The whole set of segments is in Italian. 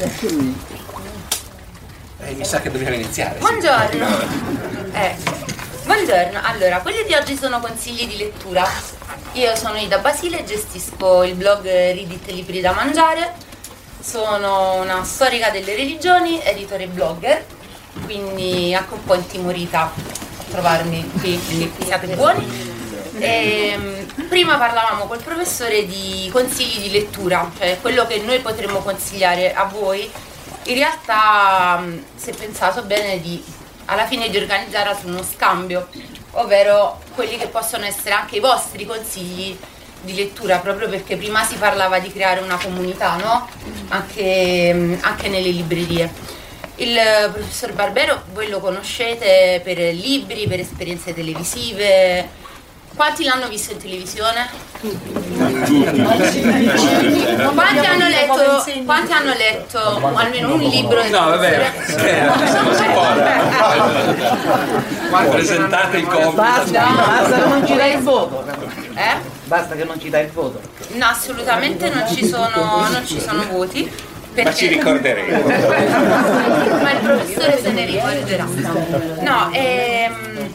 Eh, mi sa che dobbiamo iniziare. Buongiorno. Eh, buongiorno. Allora, quelli di oggi sono consigli di lettura. Io sono Ida Basile, gestisco il blog Reddit Libri da Mangiare. Sono una storica delle religioni, editore blogger, quindi anche un po' intimorita a trovarmi qui, quindi siate buoni. E, prima parlavamo col professore di consigli di lettura, cioè quello che noi potremmo consigliare a voi in realtà mh, si è pensato bene di alla fine di organizzare uno scambio, ovvero quelli che possono essere anche i vostri consigli di lettura, proprio perché prima si parlava di creare una comunità, no? Anche, mh, anche nelle librerie. Il eh, professor Barbero voi lo conoscete per libri, per esperienze televisive. Quanti l'hanno visto in televisione? Quanti hanno letto, quanti hanno letto almeno un libro No, vabbè. professore? Presentate il compito. Basta, basta che non ci dai il voto. Eh? Basta che non ci dai il voto. No, assolutamente non ci sono, non ci sono voti. Ma ci perché- ricorderemo. ma il professore se ne ricorderà. No, ehm,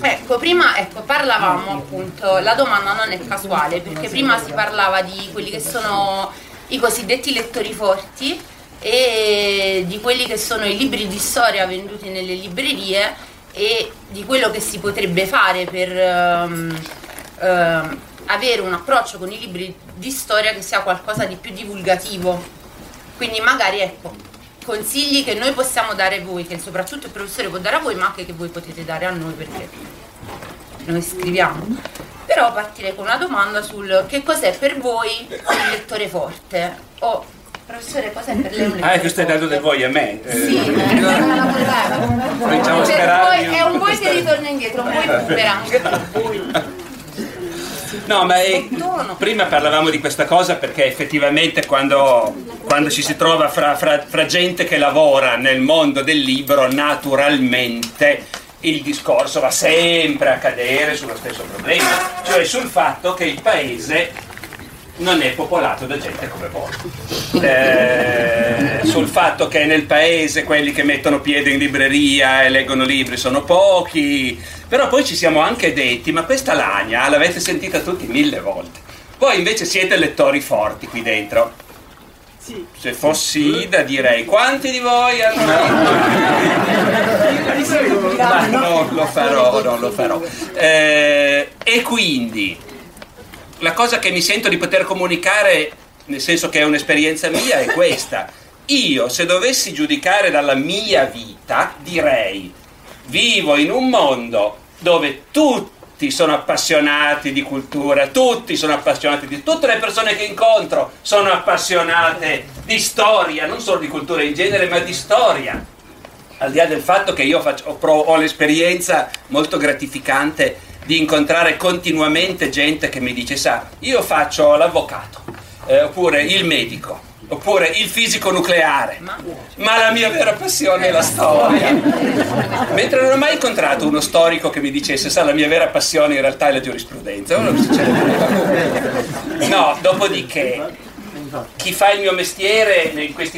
ecco, prima ecco, parlavamo appunto, la domanda non è casuale, perché prima si parlava di quelli che sono i cosiddetti lettori forti e di quelli che sono i libri di storia venduti nelle librerie e di quello che si potrebbe fare per ehm, ehm, avere un approccio con i libri di storia che sia qualcosa di più divulgativo. Quindi magari ecco, consigli che noi possiamo dare a voi, che soprattutto il professore può dare a voi, ma anche che voi potete dare a noi perché noi scriviamo. Però partirei con una domanda sul che cos'è per voi un lettore forte? O professore, cos'è per lei un lettore Ah, questo è dato forte? da voi a me. Eh, Sì, Cominciamo a Cioè, sperare. è un voi che ritorna indietro, un voi boomerang. No, ma è- prima parlavamo di questa cosa perché effettivamente quando, quando ci si trova fra, fra- fra gente che lavora nel mondo del libro, naturalmente il discorso va sempre a cadere sullo stesso problema, cioè sul fatto che il paese non è popolato da gente come voi. Eh, sul fatto che nel paese quelli che mettono piede in libreria e leggono libri sono pochi, però poi ci siamo anche detti, ma questa lagna l'avete sentita tutti mille volte. Voi invece siete lettori forti qui dentro. Se fossi Ida direi quanti di voi hanno Ma non lo farò, non lo farò. Eh, e quindi la cosa che mi sento di poter comunicare, nel senso che è un'esperienza mia, è questa. Io, se dovessi giudicare dalla mia vita, direi, vivo in un mondo dove tutti sono appassionati di cultura, tutti sono appassionati di... Tutte le persone che incontro sono appassionate di storia, non solo di cultura in genere, ma di storia. Al di là del fatto che io faccio- ho, ho l'esperienza molto gratificante di incontrare continuamente gente che mi dice, sa, io faccio l'avvocato, eh, oppure il medico, oppure il fisico nucleare, ma la mia vera passione è la storia. Mentre non ho mai incontrato uno storico che mi dicesse, sa, la mia vera passione in realtà è la giurisprudenza. No, dopodiché chi fa il mio mestiere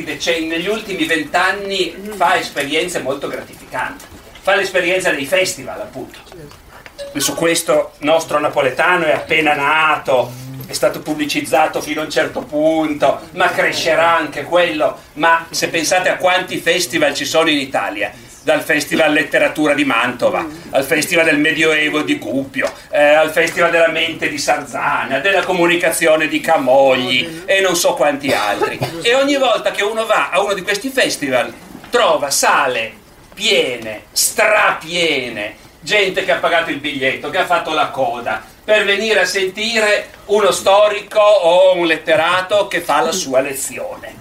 decenni, negli ultimi vent'anni fa esperienze molto gratificanti. Fa l'esperienza dei festival, appunto. Adesso questo nostro napoletano è appena nato, è stato pubblicizzato fino a un certo punto, ma crescerà anche quello. Ma se pensate a quanti festival ci sono in Italia, dal Festival Letteratura di Mantova, al Festival del Medioevo di Gubbio, eh, al Festival della Mente di Sarzana, della Comunicazione di Camogli e non so quanti altri. E ogni volta che uno va a uno di questi festival trova sale piene, strapiene, gente che ha pagato il biglietto, che ha fatto la coda per venire a sentire uno storico o un letterato che fa la sua lezione.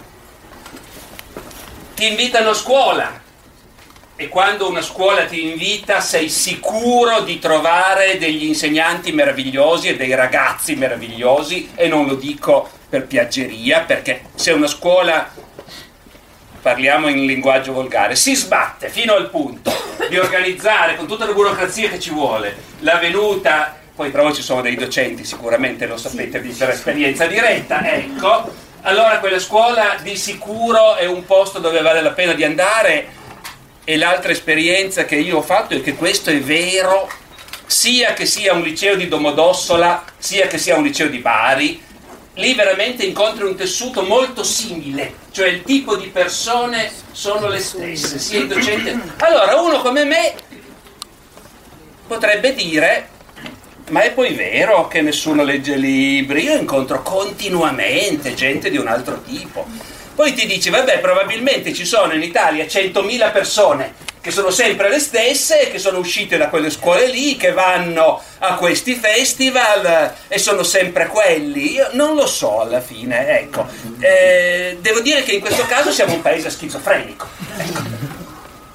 Ti invitano a scuola. E quando una scuola ti invita sei sicuro di trovare degli insegnanti meravigliosi e dei ragazzi meravigliosi. E non lo dico per piaggeria perché se una scuola parliamo in linguaggio volgare, si sbatte fino al punto di organizzare con tutta la burocrazia che ci vuole. La venuta, poi però ci sono dei docenti, sicuramente lo sapete per esperienza diretta, ecco, allora quella scuola di sicuro è un posto dove vale la pena di andare e l'altra esperienza che io ho fatto è che questo è vero sia che sia un liceo di Domodossola, sia che sia un liceo di Bari, lì veramente incontri un tessuto molto simile, cioè il tipo di persone sono le stesse, sia i docenti. Allora uno come me potrebbe dire, ma è poi vero che nessuno legge libri, io incontro continuamente gente di un altro tipo. Poi ti dici, vabbè, probabilmente ci sono in Italia 100.000 persone che sono sempre le stesse, che sono uscite da quelle scuole lì, che vanno a questi festival e sono sempre quelli. Io non lo so alla fine, ecco. Eh, devo dire che in questo caso siamo un paese schizofrenico. Ecco.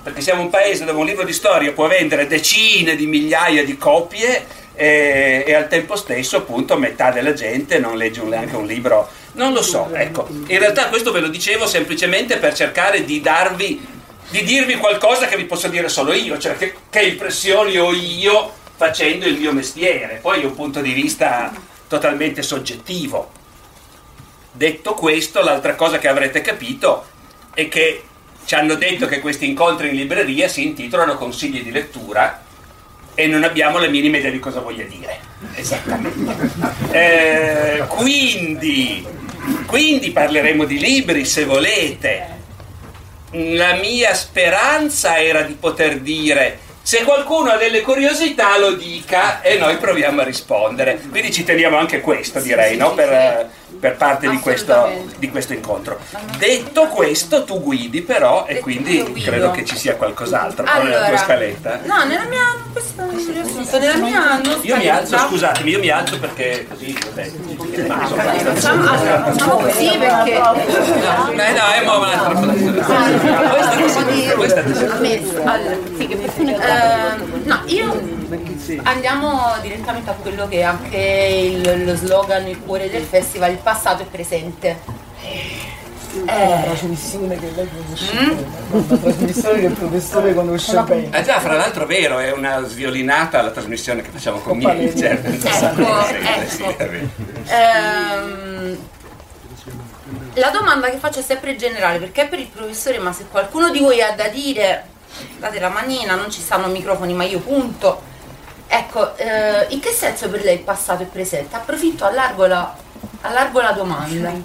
Perché siamo un paese dove un libro di storia può vendere decine di migliaia di copie e, e al tempo stesso appunto metà della gente non legge neanche un libro. Non lo so, ecco. In realtà questo ve lo dicevo semplicemente per cercare di darvi di dirvi qualcosa che vi posso dire solo io, cioè che, che impressioni ho io facendo il mio mestiere, poi è un punto di vista totalmente soggettivo. Detto questo, l'altra cosa che avrete capito è che ci hanno detto che questi incontri in libreria si intitolano consigli di lettura e non abbiamo la minima idea di cosa voglia dire. Esattamente. Eh, quindi, quindi parleremo di libri se volete la mia speranza era di poter dire se qualcuno ha delle curiosità lo dica e noi proviamo a rispondere. Quindi ci teniamo anche questo, direi, no? per, per, parte di questo, di questo, incontro. Detto questo, tu guidi però e quindi credo che ci sia qualcos'altro. Allora, nella tua scaletta. No, nella mia, questa, nella mia Io mi alzo, scusatemi, io mi alzo perché così vabbè, facciamo, allora, facciamo così perché no, no, è mo un'altra questa questa allora, sì, che uh, no, io andiamo direttamente a quello che è anche il, lo slogan, il cuore del festival, il passato e presente. Eh. La trasmissione che lei conosce mm? la trasmissione che il professore conosce bene. Eh già, fra l'altro vero, è una sviolinata la trasmissione che facciamo con Miri, certo. Ecco, ecco. Ehm, la domanda che faccio è sempre generale, perché è per il professore, ma se qualcuno di voi ha da dire, date la manina, non ci stanno microfoni, ma io punto. Ecco, eh, in che senso per lei il passato e presente? Approfitto, allargo la, allargo la domanda.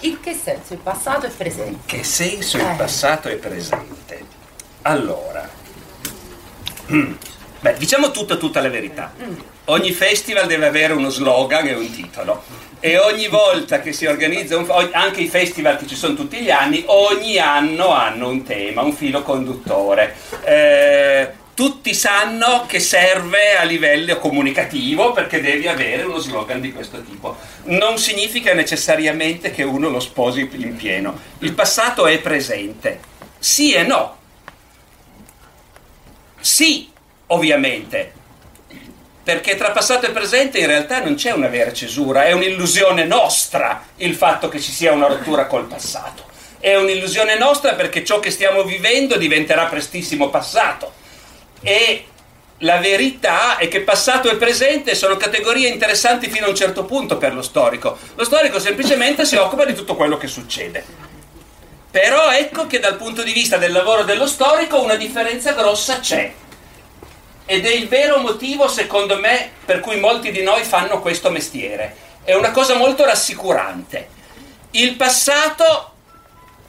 in che senso il passato è presente? In che senso il eh. passato è presente? Allora, beh, diciamo tutta, tutta la verità. Mm. Ogni festival deve avere uno slogan e un titolo e ogni volta che si organizza, un, anche i festival che ci sono tutti gli anni, ogni anno hanno un tema, un filo conduttore. Eh, tutti sanno che serve a livello comunicativo perché devi avere uno slogan di questo tipo. Non significa necessariamente che uno lo sposi in pieno. Il passato è presente. Sì e no. Sì, ovviamente, perché tra passato e presente in realtà non c'è una vera cesura, è un'illusione nostra il fatto che ci sia una rottura col passato. È un'illusione nostra perché ciò che stiamo vivendo diventerà prestissimo passato e la verità è che passato e presente sono categorie interessanti fino a un certo punto per lo storico. Lo storico semplicemente si occupa di tutto quello che succede. Però ecco che dal punto di vista del lavoro dello storico una differenza grossa c'è. Ed è il vero motivo, secondo me, per cui molti di noi fanno questo mestiere. È una cosa molto rassicurante. Il passato,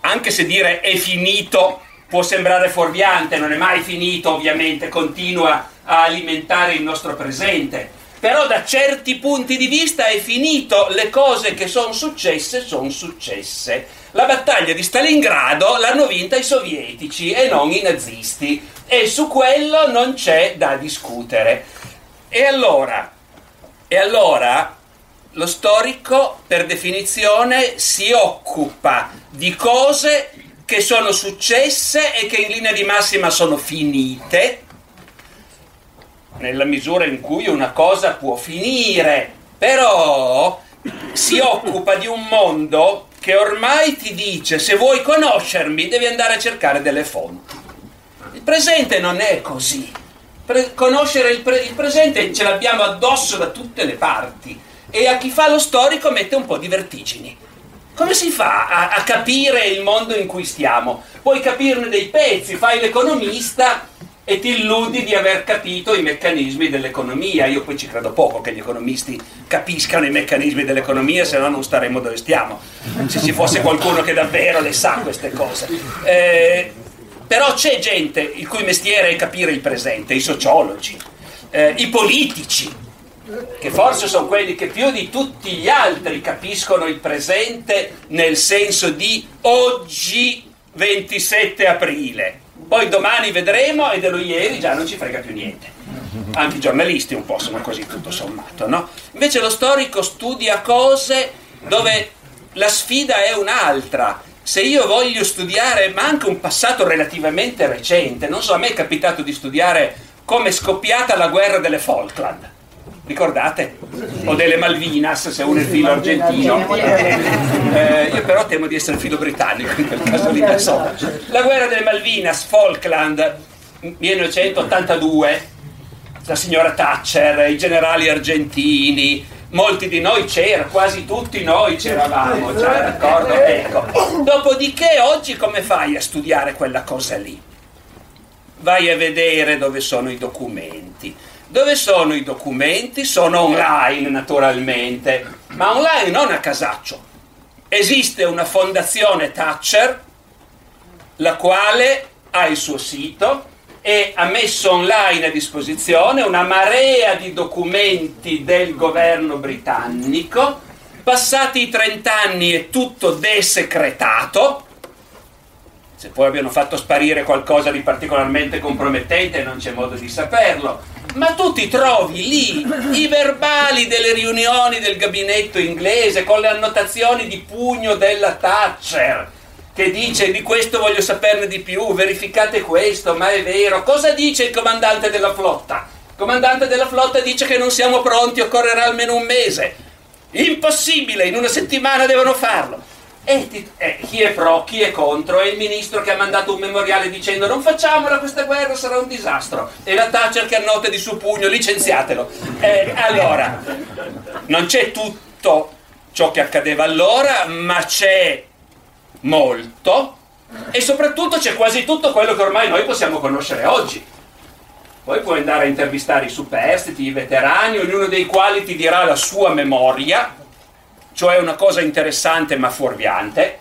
anche se dire è finito può sembrare fuorviante, non è mai finito ovviamente, continua a alimentare il nostro presente, però da certi punti di vista è finito, le cose che sono successe sono successe. La battaglia di Stalingrado l'hanno vinta i sovietici e non i nazisti e su quello non c'è da discutere. E allora, E allora lo storico, per definizione, si occupa di cose che sono successe e che in linea di massima sono finite, nella misura in cui una cosa può finire, però si occupa di un mondo che ormai ti dice se vuoi conoscermi devi andare a cercare delle fonti. Il presente non è così. Pre- conoscere il, pre- il presente ce l'abbiamo addosso da tutte le parti e a chi fa lo storico mette un po' di vertigini. Come si fa a, a capire il mondo in cui stiamo? Puoi capirne dei pezzi, fai l'economista e ti illudi di aver capito i meccanismi dell'economia. Io poi ci credo poco che gli economisti capiscano i meccanismi dell'economia, se no non staremmo dove stiamo. Se ci fosse qualcuno che davvero le sa queste cose. Eh, però c'è gente il cui mestiere è capire il presente, i sociologi, eh, i politici, che forse sono quelli che più di tutti gli altri capiscono il presente nel senso di oggi 27 aprile. Poi domani vedremo e dello ieri già non ci frega più niente. Anche i giornalisti un po' sono così tutto sommato, no? Invece lo storico studia cose dove la sfida è un'altra. Se io voglio studiare, ma anche un passato relativamente recente, non so, a me è capitato di studiare come è scoppiata la guerra delle Falkland ricordate? O delle Malvinas, se uno è filo argentino. Eh, io però temo di essere filo britannico in quel caso lì. Insomma. La guerra delle Malvinas, Falkland, 1982, la signora Thatcher, i generali argentini, molti di noi c'erano, quasi tutti noi c'eravamo, cioè, d'accordo? Ecco. Dopodiché oggi come fai a studiare quella cosa lì? Vai a vedere dove sono i documenti dove sono i documenti? Sono online naturalmente, ma online non a casaccio. Esiste una fondazione Thatcher, la quale ha il suo sito e ha messo online a disposizione una marea di documenti del governo britannico. Passati i 30 anni è tutto desecretato, se poi abbiano fatto sparire qualcosa di particolarmente compromettente non c'è modo di saperlo ma tu ti trovi lì i verbali delle riunioni del gabinetto inglese con le annotazioni di pugno della Thatcher che dice di questo voglio saperne di più, verificate questo, ma è vero. Cosa dice il comandante della flotta? Il comandante della flotta dice che non siamo pronti, occorrerà almeno un mese. Impossibile, in una settimana devono farlo. E ti, eh, chi è pro, chi è contro? È il ministro che ha mandato un memoriale dicendo non facciamola questa guerra, sarà un disastro. E la Thatcher che annota di suo pugno, licenziatelo. Eh, allora, non c'è tutto ciò che accadeva allora, ma c'è molto e soprattutto c'è quasi tutto quello che ormai noi possiamo conoscere oggi. Poi puoi andare a intervistare i superstiti, i veterani, ognuno dei quali ti dirà la sua memoria cioè una cosa interessante ma fuorviante,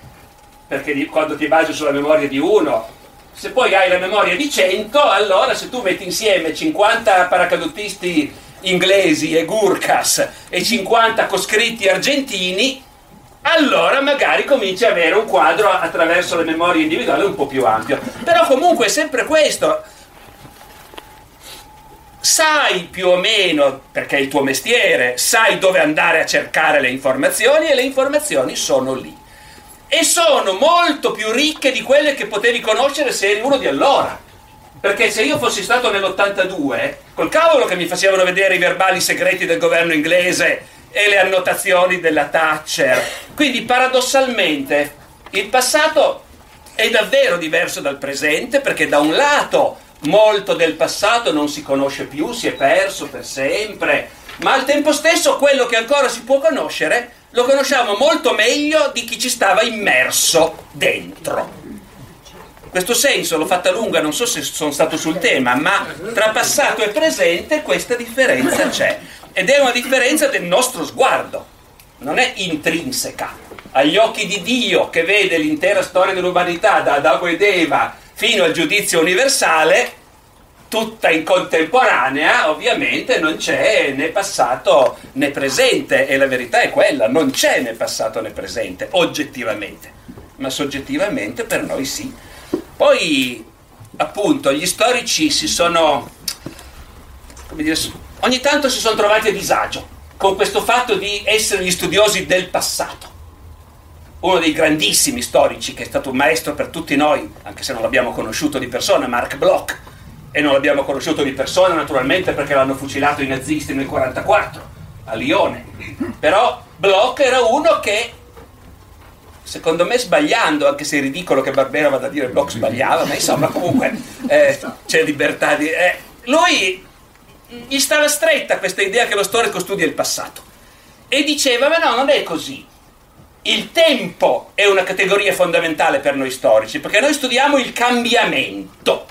perché quando ti basi sulla memoria di uno, se poi hai la memoria di 100, allora se tu metti insieme 50 paracadutisti inglesi e Gurkhas e 50 coscritti argentini, allora magari cominci a avere un quadro attraverso le memorie individuali un po' più ampio. Però comunque è sempre questo, sai più o meno, perché è il tuo mestiere, sai dove andare a cercare le informazioni e le informazioni sono lì. E sono molto più ricche di quelle che potevi conoscere se eri uno di allora. Perché se io fossi stato nell'82, col cavolo che mi facevano vedere i verbali segreti del governo inglese e le annotazioni della Thatcher. Quindi paradossalmente il passato è davvero diverso dal presente perché da un lato molto del passato non si conosce più, si è perso per sempre, ma al tempo stesso quello che ancora si può conoscere lo conosciamo molto meglio di chi ci stava immerso dentro. Questo senso l'ho fatta lunga, non so se sono stato sul tema, ma tra passato e presente questa differenza c'è. Ed è una differenza del nostro sguardo, non è intrinseca. Agli occhi di Dio che vede l'intera storia dell'umanità da Adamo ed Eva fino al giudizio universale, tutta in contemporanea, ovviamente non c'è né passato né presente e la verità è quella, non c'è né passato né presente, oggettivamente, ma soggettivamente per noi sì. Poi, appunto, gli storici si sono, come dire, ogni tanto si sono trovati a disagio con questo fatto di essere gli studiosi del passato. Uno dei grandissimi storici che è stato un maestro per tutti noi, anche se non l'abbiamo conosciuto di persona, Mark Bloch, e non l'abbiamo conosciuto di persona naturalmente perché l'hanno fucilato i nazisti nel 1944 a Lione. Però Bloch era uno che secondo me sbagliando, anche se è ridicolo che Barbera vada a dire Bloch sbagliava, ma insomma comunque eh, c'è libertà di... Eh, lui gli stava stretta questa idea che lo storico studia il passato e diceva ma no, non è così. Il tempo è una categoria fondamentale per noi storici perché noi studiamo il cambiamento.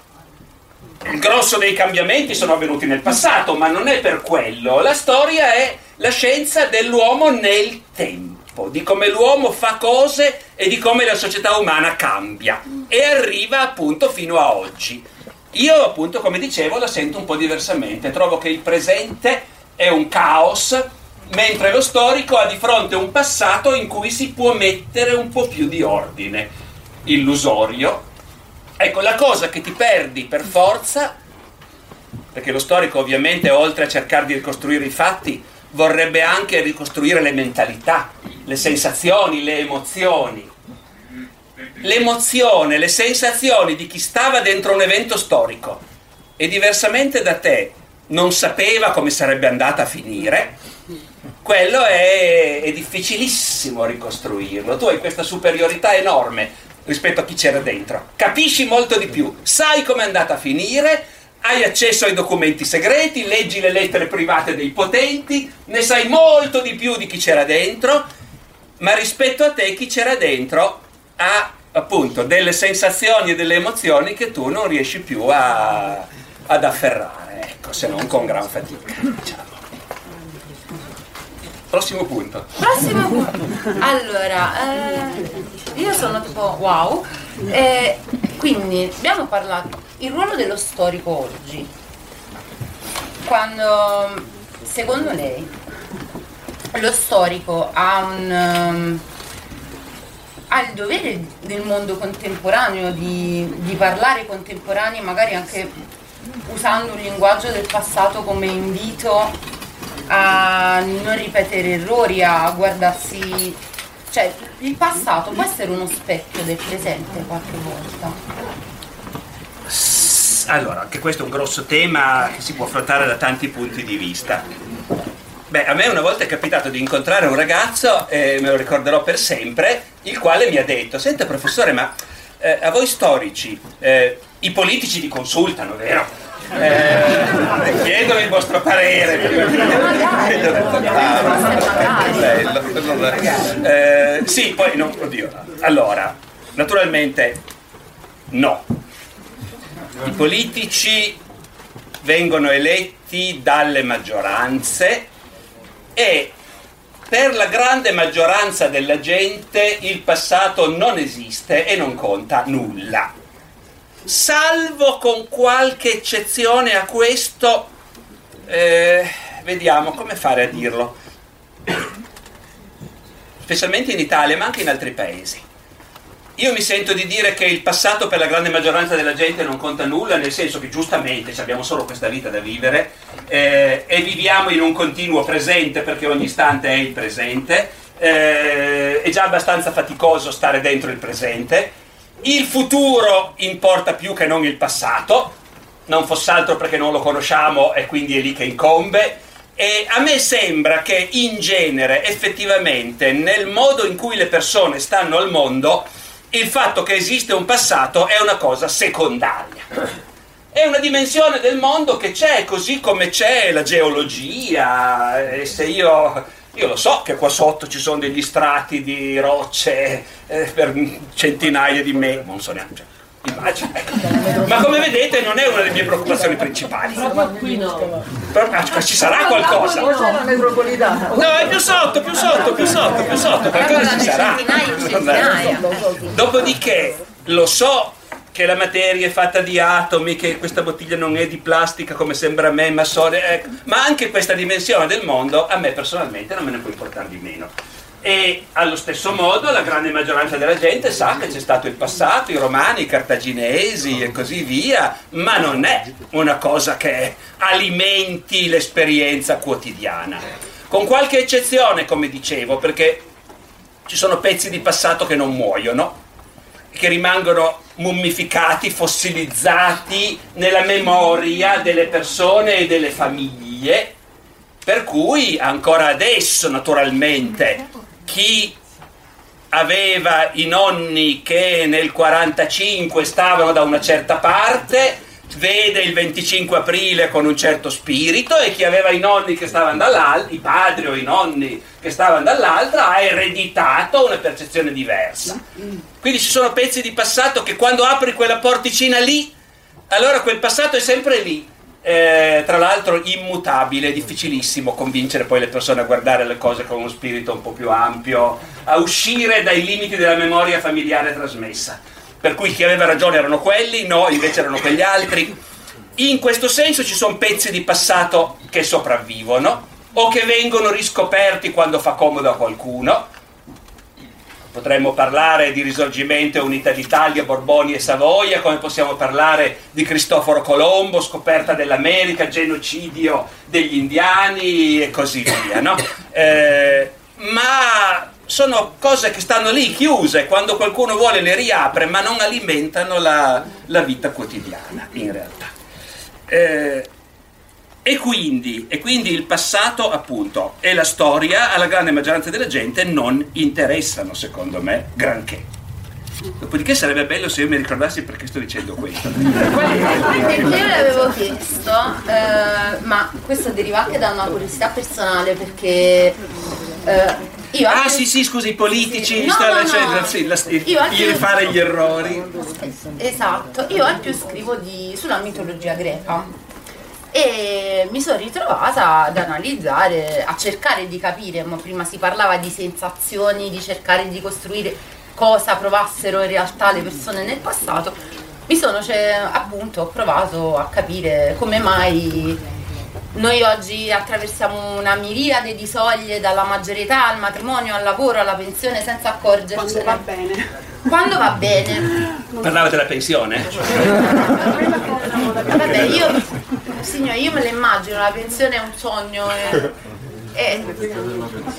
Il grosso dei cambiamenti sono avvenuti nel passato, ma non è per quello. La storia è la scienza dell'uomo nel tempo, di come l'uomo fa cose e di come la società umana cambia e arriva appunto fino a oggi. Io appunto, come dicevo, la sento un po' diversamente. Trovo che il presente è un caos, mentre lo storico ha di fronte un passato in cui si può mettere un po' più di ordine. Illusorio. Ecco, la cosa che ti perdi per forza, perché lo storico ovviamente oltre a cercare di ricostruire i fatti, vorrebbe anche ricostruire le mentalità, le sensazioni, le emozioni l'emozione, le sensazioni di chi stava dentro un evento storico e diversamente da te non sapeva come sarebbe andata a finire, quello è, è difficilissimo ricostruirlo. Tu hai questa superiorità enorme rispetto a chi c'era dentro. Capisci molto di più, sai come è andata a finire, hai accesso ai documenti segreti, leggi le lettere private dei potenti, ne sai molto di più di chi c'era dentro, ma rispetto a te chi c'era dentro ha appunto delle sensazioni e delle emozioni che tu non riesci più a, ad afferrare, ecco, se non con gran fatica. Diciamo. Prossimo punto. Prossimo punto. Allora, eh, io sono tipo wow. Eh, quindi abbiamo parlato il ruolo dello storico oggi. Quando secondo lei lo storico ha un ha il dovere nel mondo contemporaneo di, di parlare contemporanei, magari anche usando un linguaggio del passato come invito a non ripetere errori, a guardarsi... Cioè, il passato può essere uno specchio del presente qualche volta. Allora, anche questo è un grosso tema che si può affrontare da tanti punti di vista. Beh, a me una volta è capitato di incontrare un ragazzo, e me lo ricorderò per sempre, il quale mi ha detto, senta professore, ma eh, a voi storici eh, i politici vi consultano, vero? Eh, chiedono il vostro parere. Eh, sì, poi no, oddio. Allora, naturalmente no. I politici vengono eletti dalle maggioranze e per la grande maggioranza della gente il passato non esiste e non conta nulla. Salvo con qualche eccezione a questo, eh, vediamo come fare a dirlo, specialmente in Italia ma anche in altri paesi. Io mi sento di dire che il passato per la grande maggioranza della gente non conta nulla, nel senso che giustamente abbiamo solo questa vita da vivere eh, e viviamo in un continuo presente perché ogni istante è il presente, eh, è già abbastanza faticoso stare dentro il presente, il futuro importa più che non il passato, non fosse altro perché non lo conosciamo e quindi è lì che incombe. E a me sembra che in genere, effettivamente, nel modo in cui le persone stanno al mondo, il fatto che esiste un passato è una cosa secondaria. È una dimensione del mondo che c'è, così come c'è la geologia. E se io, io lo so che qua sotto ci sono degli strati di rocce eh, per centinaia di metri, non so neanche. Immagino. Ma come vedete non è una delle mie preoccupazioni principali. Però, ah, ci sarà qualcosa. la metropolitana. No, è più sotto, più sotto, più sotto, più sotto, qualcosa ci sarà. Dopodiché lo so che la materia è fatta di atomi, che questa bottiglia non è di plastica come sembra a me, ma, so, ecco. ma anche questa dimensione del mondo a me personalmente non me ne può importare di meno. E allo stesso modo la grande maggioranza della gente sa che c'è stato il passato, i romani, i cartaginesi e così via, ma non è una cosa che alimenti l'esperienza quotidiana. con qualche eccezione, come dicevo, perché ci sono pezzi di passato che non muoiono, che rimangono mummificati, fossilizzati nella memoria delle persone e delle famiglie, per cui ancora adesso naturalmente chi aveva i nonni che nel 45 stavano da una certa parte vede il 25 aprile con un certo spirito e chi aveva i nonni che stavano dall'altra, i padri o i nonni che stavano dall'altra, ha ereditato una percezione diversa. Quindi ci sono pezzi di passato che quando apri quella porticina lì, allora quel passato è sempre lì. Eh, tra l'altro immutabile, difficilissimo convincere poi le persone a guardare le cose con uno spirito un po' più ampio, a uscire dai limiti della memoria familiare trasmessa per cui chi aveva ragione erano quelli, no, invece erano quegli altri. In questo senso ci sono pezzi di passato che sopravvivono o che vengono riscoperti quando fa comodo a qualcuno. Potremmo parlare di risorgimento e unità d'Italia, Borboni e Savoia, come possiamo parlare di Cristoforo Colombo, scoperta dell'America, genocidio degli indiani e così via. No? Eh, ma sono cose che stanno lì chiuse, quando qualcuno vuole le riapre, ma non alimentano la, la vita quotidiana in realtà. Eh, e, quindi, e quindi il passato, appunto, e la storia alla grande maggioranza della gente non interessano, secondo me, granché. Dopodiché sarebbe bello se io mi ricordassi perché sto dicendo questo. Perché io l'avevo chiesto, eh, ma questo deriva anche da una curiosità personale perché eh, io ah sì sì scusi i politici Sì, no, no, cioè, no. sì, la- Io anche- gli errori. Esatto, io al più scrivo di- sulla mitologia greca. E mi sono ritrovata ad analizzare, a cercare di capire, ma prima si parlava di sensazioni, di cercare di costruire cosa provassero in realtà le persone nel passato, mi sono cioè, appunto ho provato a capire come mai noi oggi attraversiamo una miriade di soglie dalla maggiore età al matrimonio, al lavoro, alla pensione senza accorgercene. Quando va bene. Quando va bene. parlava della pensione Vabbè, io, signore, io me la immagino, la pensione è un sogno e, e,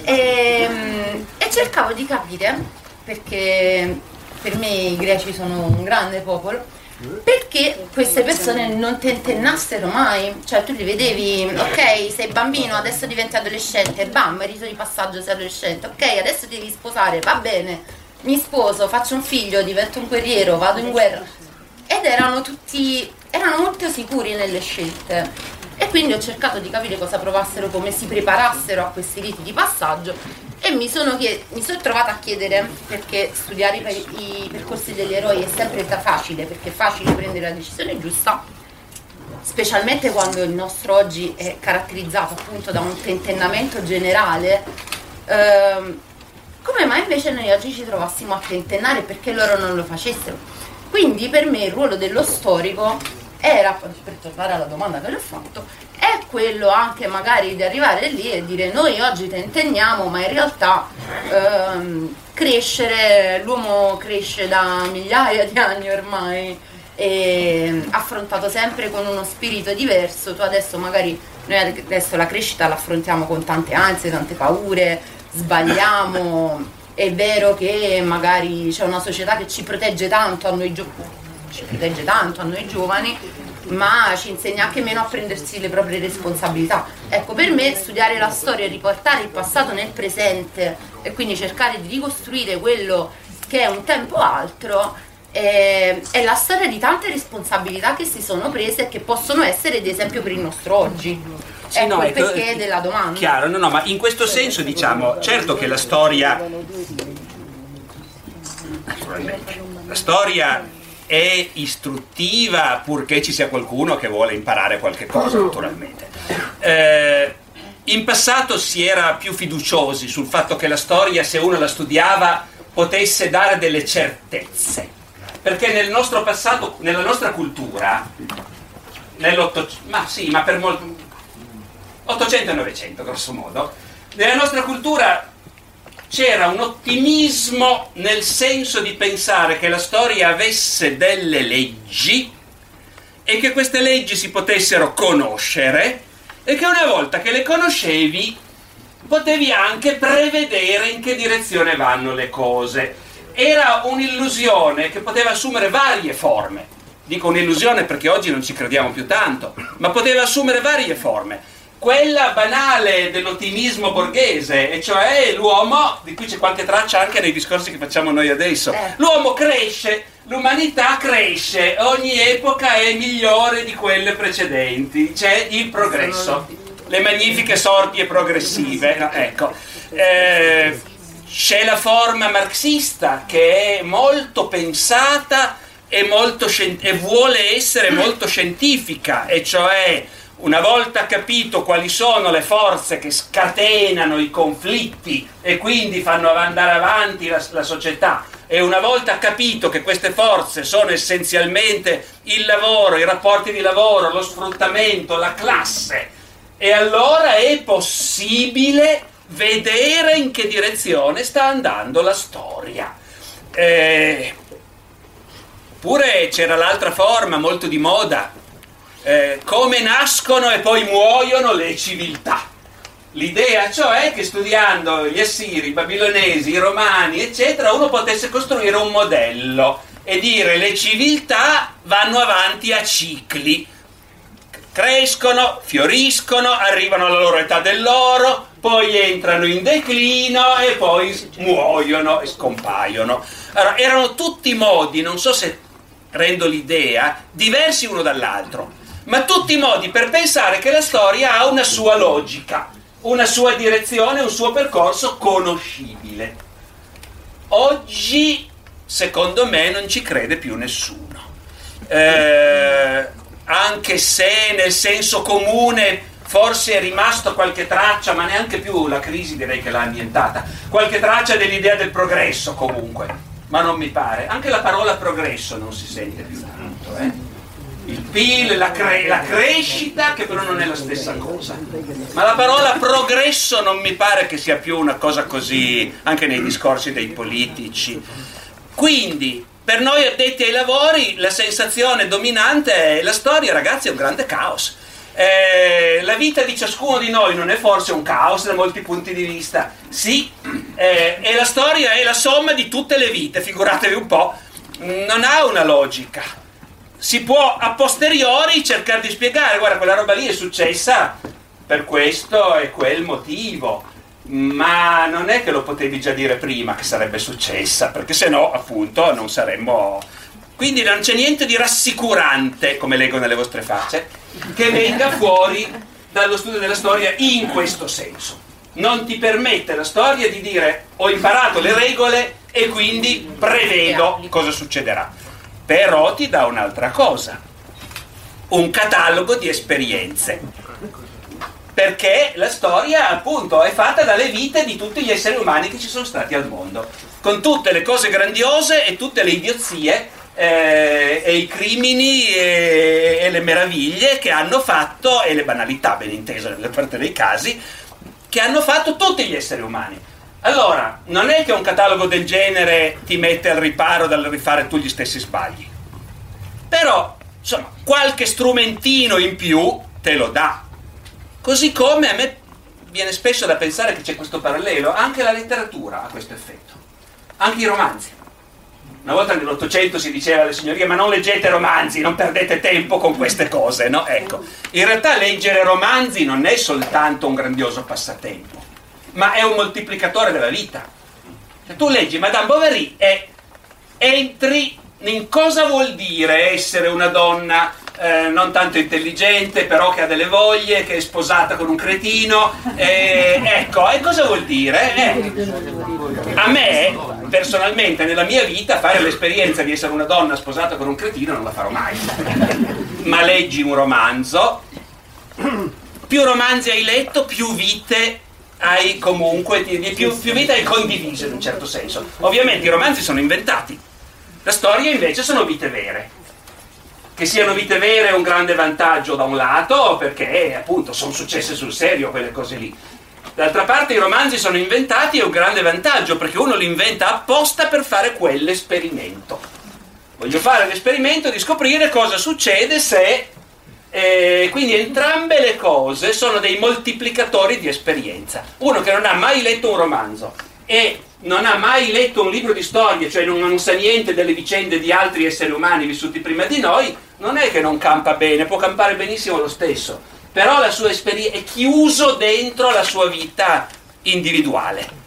e- e cercavo di capire, perché per me i greci sono un grande popolo, perché queste persone non tentennassero mai, cioè tu li vedevi, ok, sei bambino, adesso diventi adolescente, bam, rito di passaggio sei adolescente, ok, adesso devi sposare, va bene, mi sposo, faccio un figlio, divento un guerriero, vado in guerra. Ed erano tutti, erano molto sicuri nelle scelte. E quindi ho cercato di capire cosa provassero, come si preparassero a questi riti di passaggio e mi sono, chie- mi sono trovata a chiedere, perché studiare i, i percorsi degli eroi è sempre facile, perché è facile prendere la decisione giusta, specialmente quando il nostro oggi è caratterizzato appunto da un tentennamento generale. ehm, come mai invece noi oggi ci trovassimo a tentennare perché loro non lo facessero? Quindi per me il ruolo dello storico era, per tornare alla domanda che le ho fatto, è quello anche magari di arrivare lì e dire noi oggi tentenniamo, ma in realtà ehm, crescere, l'uomo cresce da migliaia di anni ormai e affrontato sempre con uno spirito diverso, tu adesso magari noi adesso la crescita l'affrontiamo con tante ansie, tante paure, sbagliamo, è vero che magari c'è una società che ci protegge tanto a noi ci protegge tanto a noi giovani, ma ci insegna anche meno a prendersi le proprie responsabilità. Ecco, per me studiare la storia e riportare il passato nel presente e quindi cercare di ricostruire quello che è un tempo altro eh, è la storia di tante responsabilità che si sono prese e che possono essere ad esempio per il nostro oggi. Sì, ecco no, il perché della domanda. Chiaro, no, no, ma in questo senso diciamo, certo che la storia, naturalmente, la storia è istruttiva purché ci sia qualcuno che vuole imparare qualche cosa, naturalmente. Eh, in passato si era più fiduciosi sul fatto che la storia, se uno la studiava, potesse dare delle certezze. Perché nel nostro passato, nella nostra cultura, nell'Ottocento, ma sì, ma per molto, 800 e 900 grosso modo, nella nostra cultura c'era un ottimismo nel senso di pensare che la storia avesse delle leggi e che queste leggi si potessero conoscere e che una volta che le conoscevi potevi anche prevedere in che direzione vanno le cose. Era un'illusione che poteva assumere varie forme. Dico un'illusione perché oggi non ci crediamo più tanto, ma poteva assumere varie forme. Quella banale dell'ottimismo borghese, e cioè l'uomo, di cui c'è qualche traccia anche nei discorsi che facciamo noi adesso, l'uomo cresce, l'umanità cresce, ogni epoca è migliore di quelle precedenti, c'è il progresso, le magnifiche sorti progressive. no, ecco. Eh, c'è la forma marxista che è molto pensata e, molto scien- e vuole essere molto scientifica, e cioè una volta capito quali sono le forze che scatenano i conflitti e quindi fanno andare avanti la, la società, e una volta capito che queste forze sono essenzialmente il lavoro, i rapporti di lavoro, lo sfruttamento, la classe, e allora è possibile vedere in che direzione sta andando la storia. Eh, c'era l'altra forma molto di moda, eh, come nascono e poi muoiono le civiltà. L'idea cioè che studiando gli assiri, i babilonesi, i romani, eccetera, uno potesse costruire un modello e dire le civiltà vanno avanti a cicli, crescono, fioriscono, arrivano alla loro età dell'oro, poi entrano in declino e poi muoiono e scompaiono. Allora, erano tutti modi, non so se rendo l'idea, diversi uno dall'altro, ma tutti modi per pensare che la storia ha una sua logica, una sua direzione, un suo percorso conoscibile. Oggi, secondo me, non ci crede più nessuno. Eh, anche se nel senso comune forse è rimasto qualche traccia, ma neanche più la crisi direi che l'ha ambientata, qualche traccia dell'idea del progresso comunque, ma non mi pare. Anche la parola progresso non si sente più tanto. Eh? Il PIL, la, cre- la crescita, che però non è la stessa cosa. Ma la parola progresso non mi pare che sia più una cosa così, anche nei discorsi dei politici. Quindi, per noi addetti ai lavori, la sensazione dominante è la storia, ragazzi, è un grande caos. Eh, la vita di ciascuno di noi non è forse un caos da molti punti di vista? Sì, eh, e la storia è la somma di tutte le vite, figuratevi un po', non ha una logica. Si può a posteriori cercare di spiegare, guarda, quella roba lì è successa per questo e quel motivo ma non è che lo potevi già dire prima che sarebbe successa, perché se no, appunto, non saremmo. Quindi non c'è niente di rassicurante, come leggo nelle vostre facce, che venga fuori dallo studio della storia in questo senso. Non ti permette la storia di dire ho imparato le regole e quindi prevedo cosa succederà. Però ti dà un'altra cosa, un catalogo di esperienze. Perché la storia appunto è fatta dalle vite di tutti gli esseri umani che ci sono stati al mondo, con tutte le cose grandiose e tutte le idiozie eh, e i crimini e, e, le meraviglie che hanno fatto, e le banalità ben inteso nella parte dei casi, che hanno fatto tutti gli esseri umani. Allora, non è che un catalogo del genere ti mette al riparo dal rifare tu gli stessi sbagli, però insomma qualche strumentino in più te lo dà. Così come a me viene spesso da pensare che c'è questo parallelo, anche la letteratura ha questo effetto, anche i romanzi. Una volta nell'Ottocento si diceva alle signorie ma non leggete romanzi, non perdete tempo con queste cose, no? Ecco, in realtà leggere romanzi non è soltanto un grandioso passatempo, ma è un moltiplicatore della vita. Se tu leggi Madame Bovary e entri in cosa vuol dire essere una donna eh, non tanto intelligente, però che ha delle voglie, che è sposata con un cretino. Eh, ecco, e cosa vuol dire? Eh, a me, personalmente, nella mia vita, fare l'esperienza di essere una donna sposata con un cretino non la farò mai. Ma leggi un romanzo, più romanzi hai letto, più vite hai comunque, più, più vite hai condiviso in un certo senso. Ovviamente i romanzi sono inventati, la storia invece sono vite vere che siano vite vere è un grande vantaggio da un lato, perché appunto sono successe sul serio quelle cose lì. D'altra parte i romanzi sono inventati è un grande vantaggio, perché uno li inventa apposta per fare quell'esperimento. Voglio fare l'esperimento di scoprire cosa succede se E quindi entrambe le cose sono dei moltiplicatori di esperienza. Uno che non ha mai letto un romanzo e non ha mai letto un libro di storia, cioè non, non sa niente delle vicende di altri esseri umani vissuti prima di noi, non è che non campa bene, può campare benissimo lo stesso, però la sua esperienza è chiuso dentro la sua vita individuale.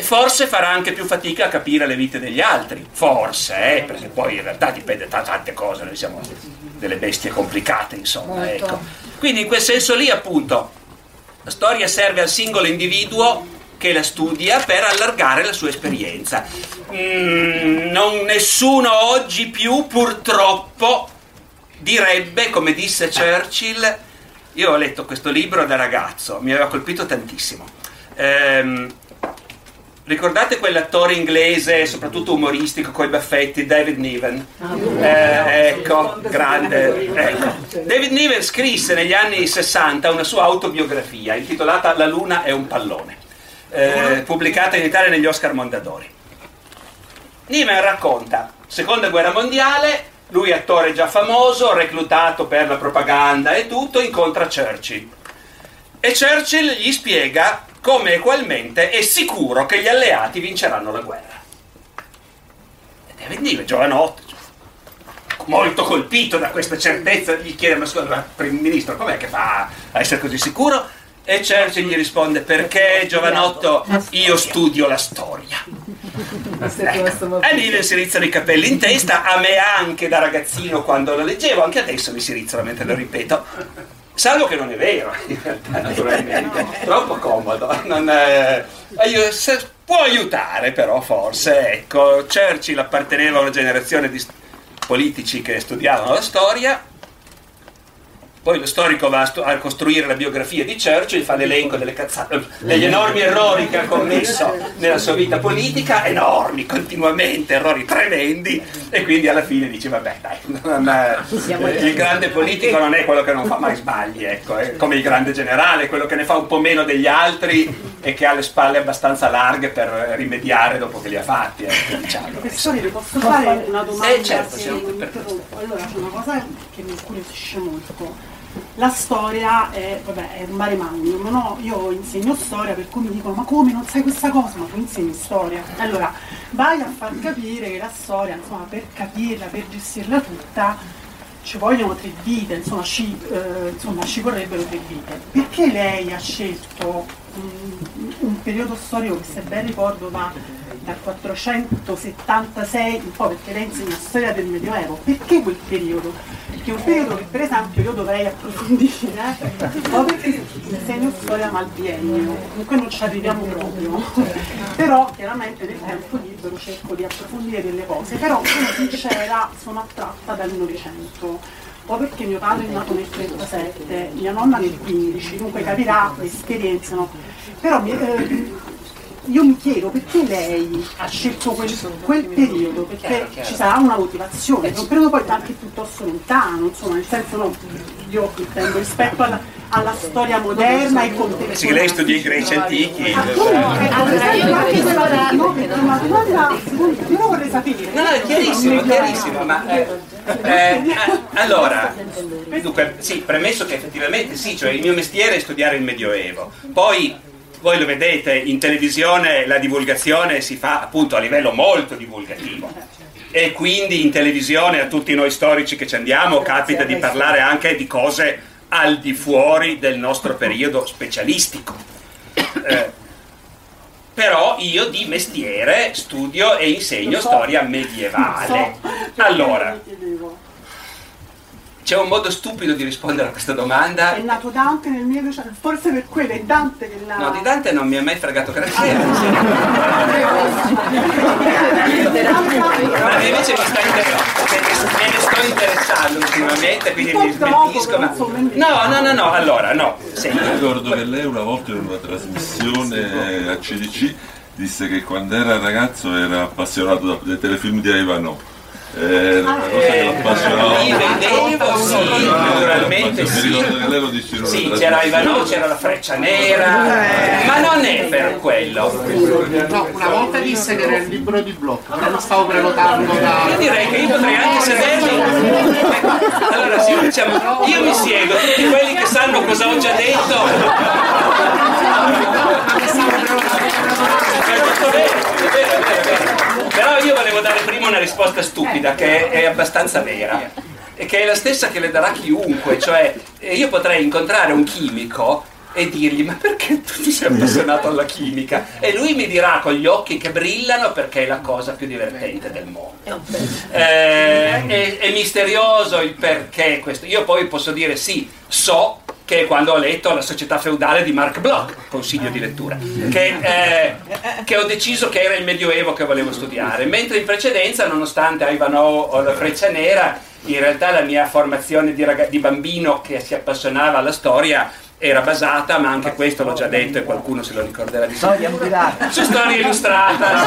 E forse farà anche più fatica a capire le vite degli altri, forse, eh, perché poi in realtà dipende da tante cose, noi siamo delle bestie complicate, insomma. Ecco. Quindi in quel senso lì, appunto, la storia serve al singolo individuo che la studia per allargare la sua esperienza. Mm, non nessuno oggi più, purtroppo, direbbe, come disse Churchill, io ho letto questo libro da ragazzo, mi aveva colpito tantissimo. Ehm, Ricordate quell'attore inglese, soprattutto umoristico, con i baffetti, David Niven? Eh, ecco, grande. Ecco. David Niven scrisse negli anni 60 una sua autobiografia intitolata La luna è un pallone, eh, pubblicata in Italia negli Oscar Mondadori. Niven racconta, seconda guerra mondiale, lui attore già famoso, reclutato per la propaganda e tutto, incontra Churchill. E Churchill gli spiega come equalmente è sicuro che gli alleati vinceranno la guerra. E David Niven, giovanotto, molto colpito da questa certezza, gli chiede, ma scusa, primo ministro, com'è che fa a essere così sicuro? E Churchill gli risponde, perché giovanotto io studio la storia. Ecco. E Niven si rizzano i capelli in testa, a me anche da ragazzino quando lo leggevo, anche adesso mi si rizzano mentre lo ripeto. Salvo che non è vero, in realtà, naturalmente. Troppo comodo. È... Se- può aiutare, però, forse. Ecco, Churchill apparteneva a una generazione di politici che studiavano la storia. Poi lo storico va a, stu- a costruire la biografia di Churchill, fa l'elenco delle cazzate, degli enormi errori che ha commesso nella sua vita politica, enormi, continuamente, errori tremendi, e quindi alla fine dice, vabbè dai, non eh, il grande politico non è quello che non fa mai sbagli, ecco, è come il grande generale, quello che ne fa un po' meno degli altri e che ha le spalle abbastanza larghe per rimediare dopo che li ha fatti, ecco, diciamo. Professore, le posso fare una domanda Eh, certo, se siamo mi per- interrompo? Allora, c'è una cosa che mi incuriosisce molto. La storia è, vabbè, è un mare magnum, no? Io insegno storia, per cui mi dicono, ma come non sai questa cosa? Ma tu insegni storia. Allora, vai a far capire che la storia, insomma, per capirla, per gestirla tutta, ci vogliono tre vite, insomma ci, eh, insomma, ci vorrebbero tre vite. Perché lei ha scelto un, un periodo storico che se ben ricordo va dal 476 in poi perché lei insegna storia del Medioevo? Perché quel periodo? Perché è un periodo che per esempio io dovrei approfondire, o perché insegno storia mal biennio, comunque non ci arriviamo proprio, però chiaramente nel tempo libero cerco di approfondire delle cose, però sono sincera, sono attratta dal Novecento o perché mio padre è nato nel 37, mia nonna nel 15, dunque capirà le esperienze, no? Però eh, io mi chiedo perché lei ha scelto quel, quel periodo, perché ci sarà una motivazione, è un periodo poi anche piuttosto lontano, insomma, nel senso no, io intendo rispetto alla, alla storia moderna e contemporanea. Sì, lei studia i greci antichi. Appunto, eh, allora, io anche quella- no, una domanda, io vorrei sapere. No, no, è chiarissimo, è chiarissimo, ma eh, eh, allora, dunque, sì, premesso che effettivamente sì, cioè il mio mestiere è studiare il Medioevo, poi voi lo vedete in televisione la divulgazione si fa appunto a livello molto divulgativo. E quindi in televisione a tutti noi storici che ci andiamo capita di parlare anche di cose al di fuori del nostro periodo specialistico. Eh, però io di mestiere studio e insegno storia medievale. Allora, c'è un modo stupido di rispondere a questa domanda. È nato Dante nel 1900, forse per quello è Dante che l'ha... No, di Dante non mi ha mai fregato granché. Ma invece mi, sta inter- me ne sto interessando ultimamente, quindi mi smentisco. Ma... No, no, no, no, allora, no. Senti, Ricordo che lei una volta in una trasmissione a CDC disse che quando era ragazzo era appassionato da- dai telefilm di Ivanov. Li vedevo, sì, naturalmente sì. Sì, c'era. Ivanov, c'era la freccia nera, ma non è per quello. No, una volta disse che era il libro di blocco, però lo stavo prenotando da... Io direi che io potrei anche sedermi. Allora sì, facciamo. Io mi siedo, tutti quelli che sanno cosa ho già detto. Però io volevo dare prima una risposta stupida che è abbastanza vera e che è la stessa che le darà chiunque, cioè eh, io potrei incontrare un chimico e dirgli ma perché tu ti sei appassionato alla chimica? E lui mi dirà con gli occhi che brillano perché è la cosa più divertente del mondo. Eh, è, è misterioso il perché questo. Io poi posso dire sì, so che quando ho letto La società feudale di Mark Bloch, consiglio di lettura, che, eh, che ho deciso che era il Medioevo che volevo studiare, mentre in precedenza, nonostante Ivanhoe o la Freccia Nera, in realtà la mia formazione di, raga- di bambino che si appassionava alla storia era basata, ma anche questo l'ho già detto e qualcuno se lo ricorderà di sicuro, su storia illustrata.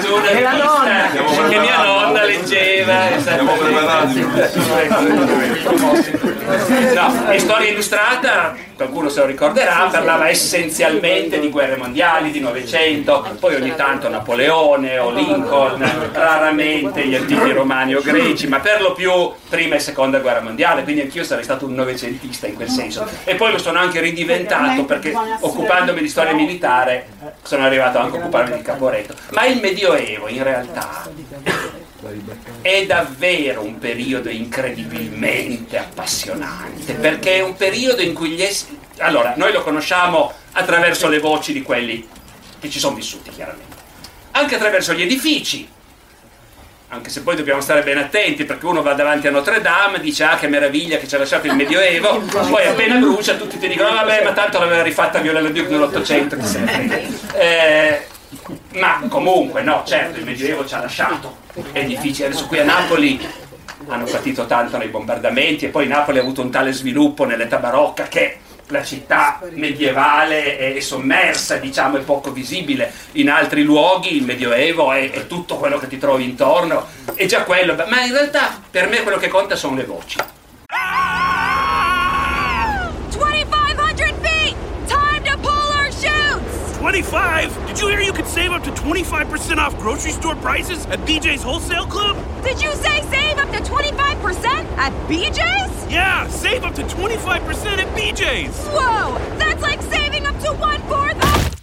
Su una rivista che mia nonna leggeva Siamo preparati. No, in storia illustrata qualcuno se lo ricorderà parlava essenzialmente di guerre mondiali di Novecento poi ogni tanto Napoleone o Lincoln raramente gli antichi romani o greci ma per lo più prima e seconda guerra mondiale quindi anch'io sarei stato un novecentista in quel senso. E poi lo sono anche ridiventato perché occupandomi di storia militare sono arrivato anche a occuparmi di Caporetto. Ma il Medioevo in realtà è davvero un periodo incredibilmente appassionante perché è un periodo in cui gli esseri allora noi lo conosciamo attraverso le voci di quelli che ci sono vissuti chiaramente. Anche attraverso gli edifici anche se poi dobbiamo stare ben attenti perché uno va davanti a Notre Dame dice ah che meraviglia che ci ha lasciato il Medioevo poi appena brucia tutti ti dicono "Ah, vabbè ma tanto l'aveva rifatta Viola Duke nell'Ottocento chi se ne frega Eh, ma comunque no certo il Medioevo ci ha lasciato edifici adesso qui a Napoli hanno patito tanto nei bombardamenti e poi Napoli ha avuto un tale sviluppo nell'età barocca che la città medievale è sommersa, diciamo, è poco visibile. In altri luoghi il Medioevo è, è tutto quello che ti trovi intorno, è già quello, ma in realtà per me quello che conta sono le voci. 25? Did you hear you could save up to 25% off grocery store prices at BJ's Wholesale Club? Did you say save up to 25% at BJ's? Yeah, save up to 25% at BJ's. Whoa! That's like saving up to one fourth of.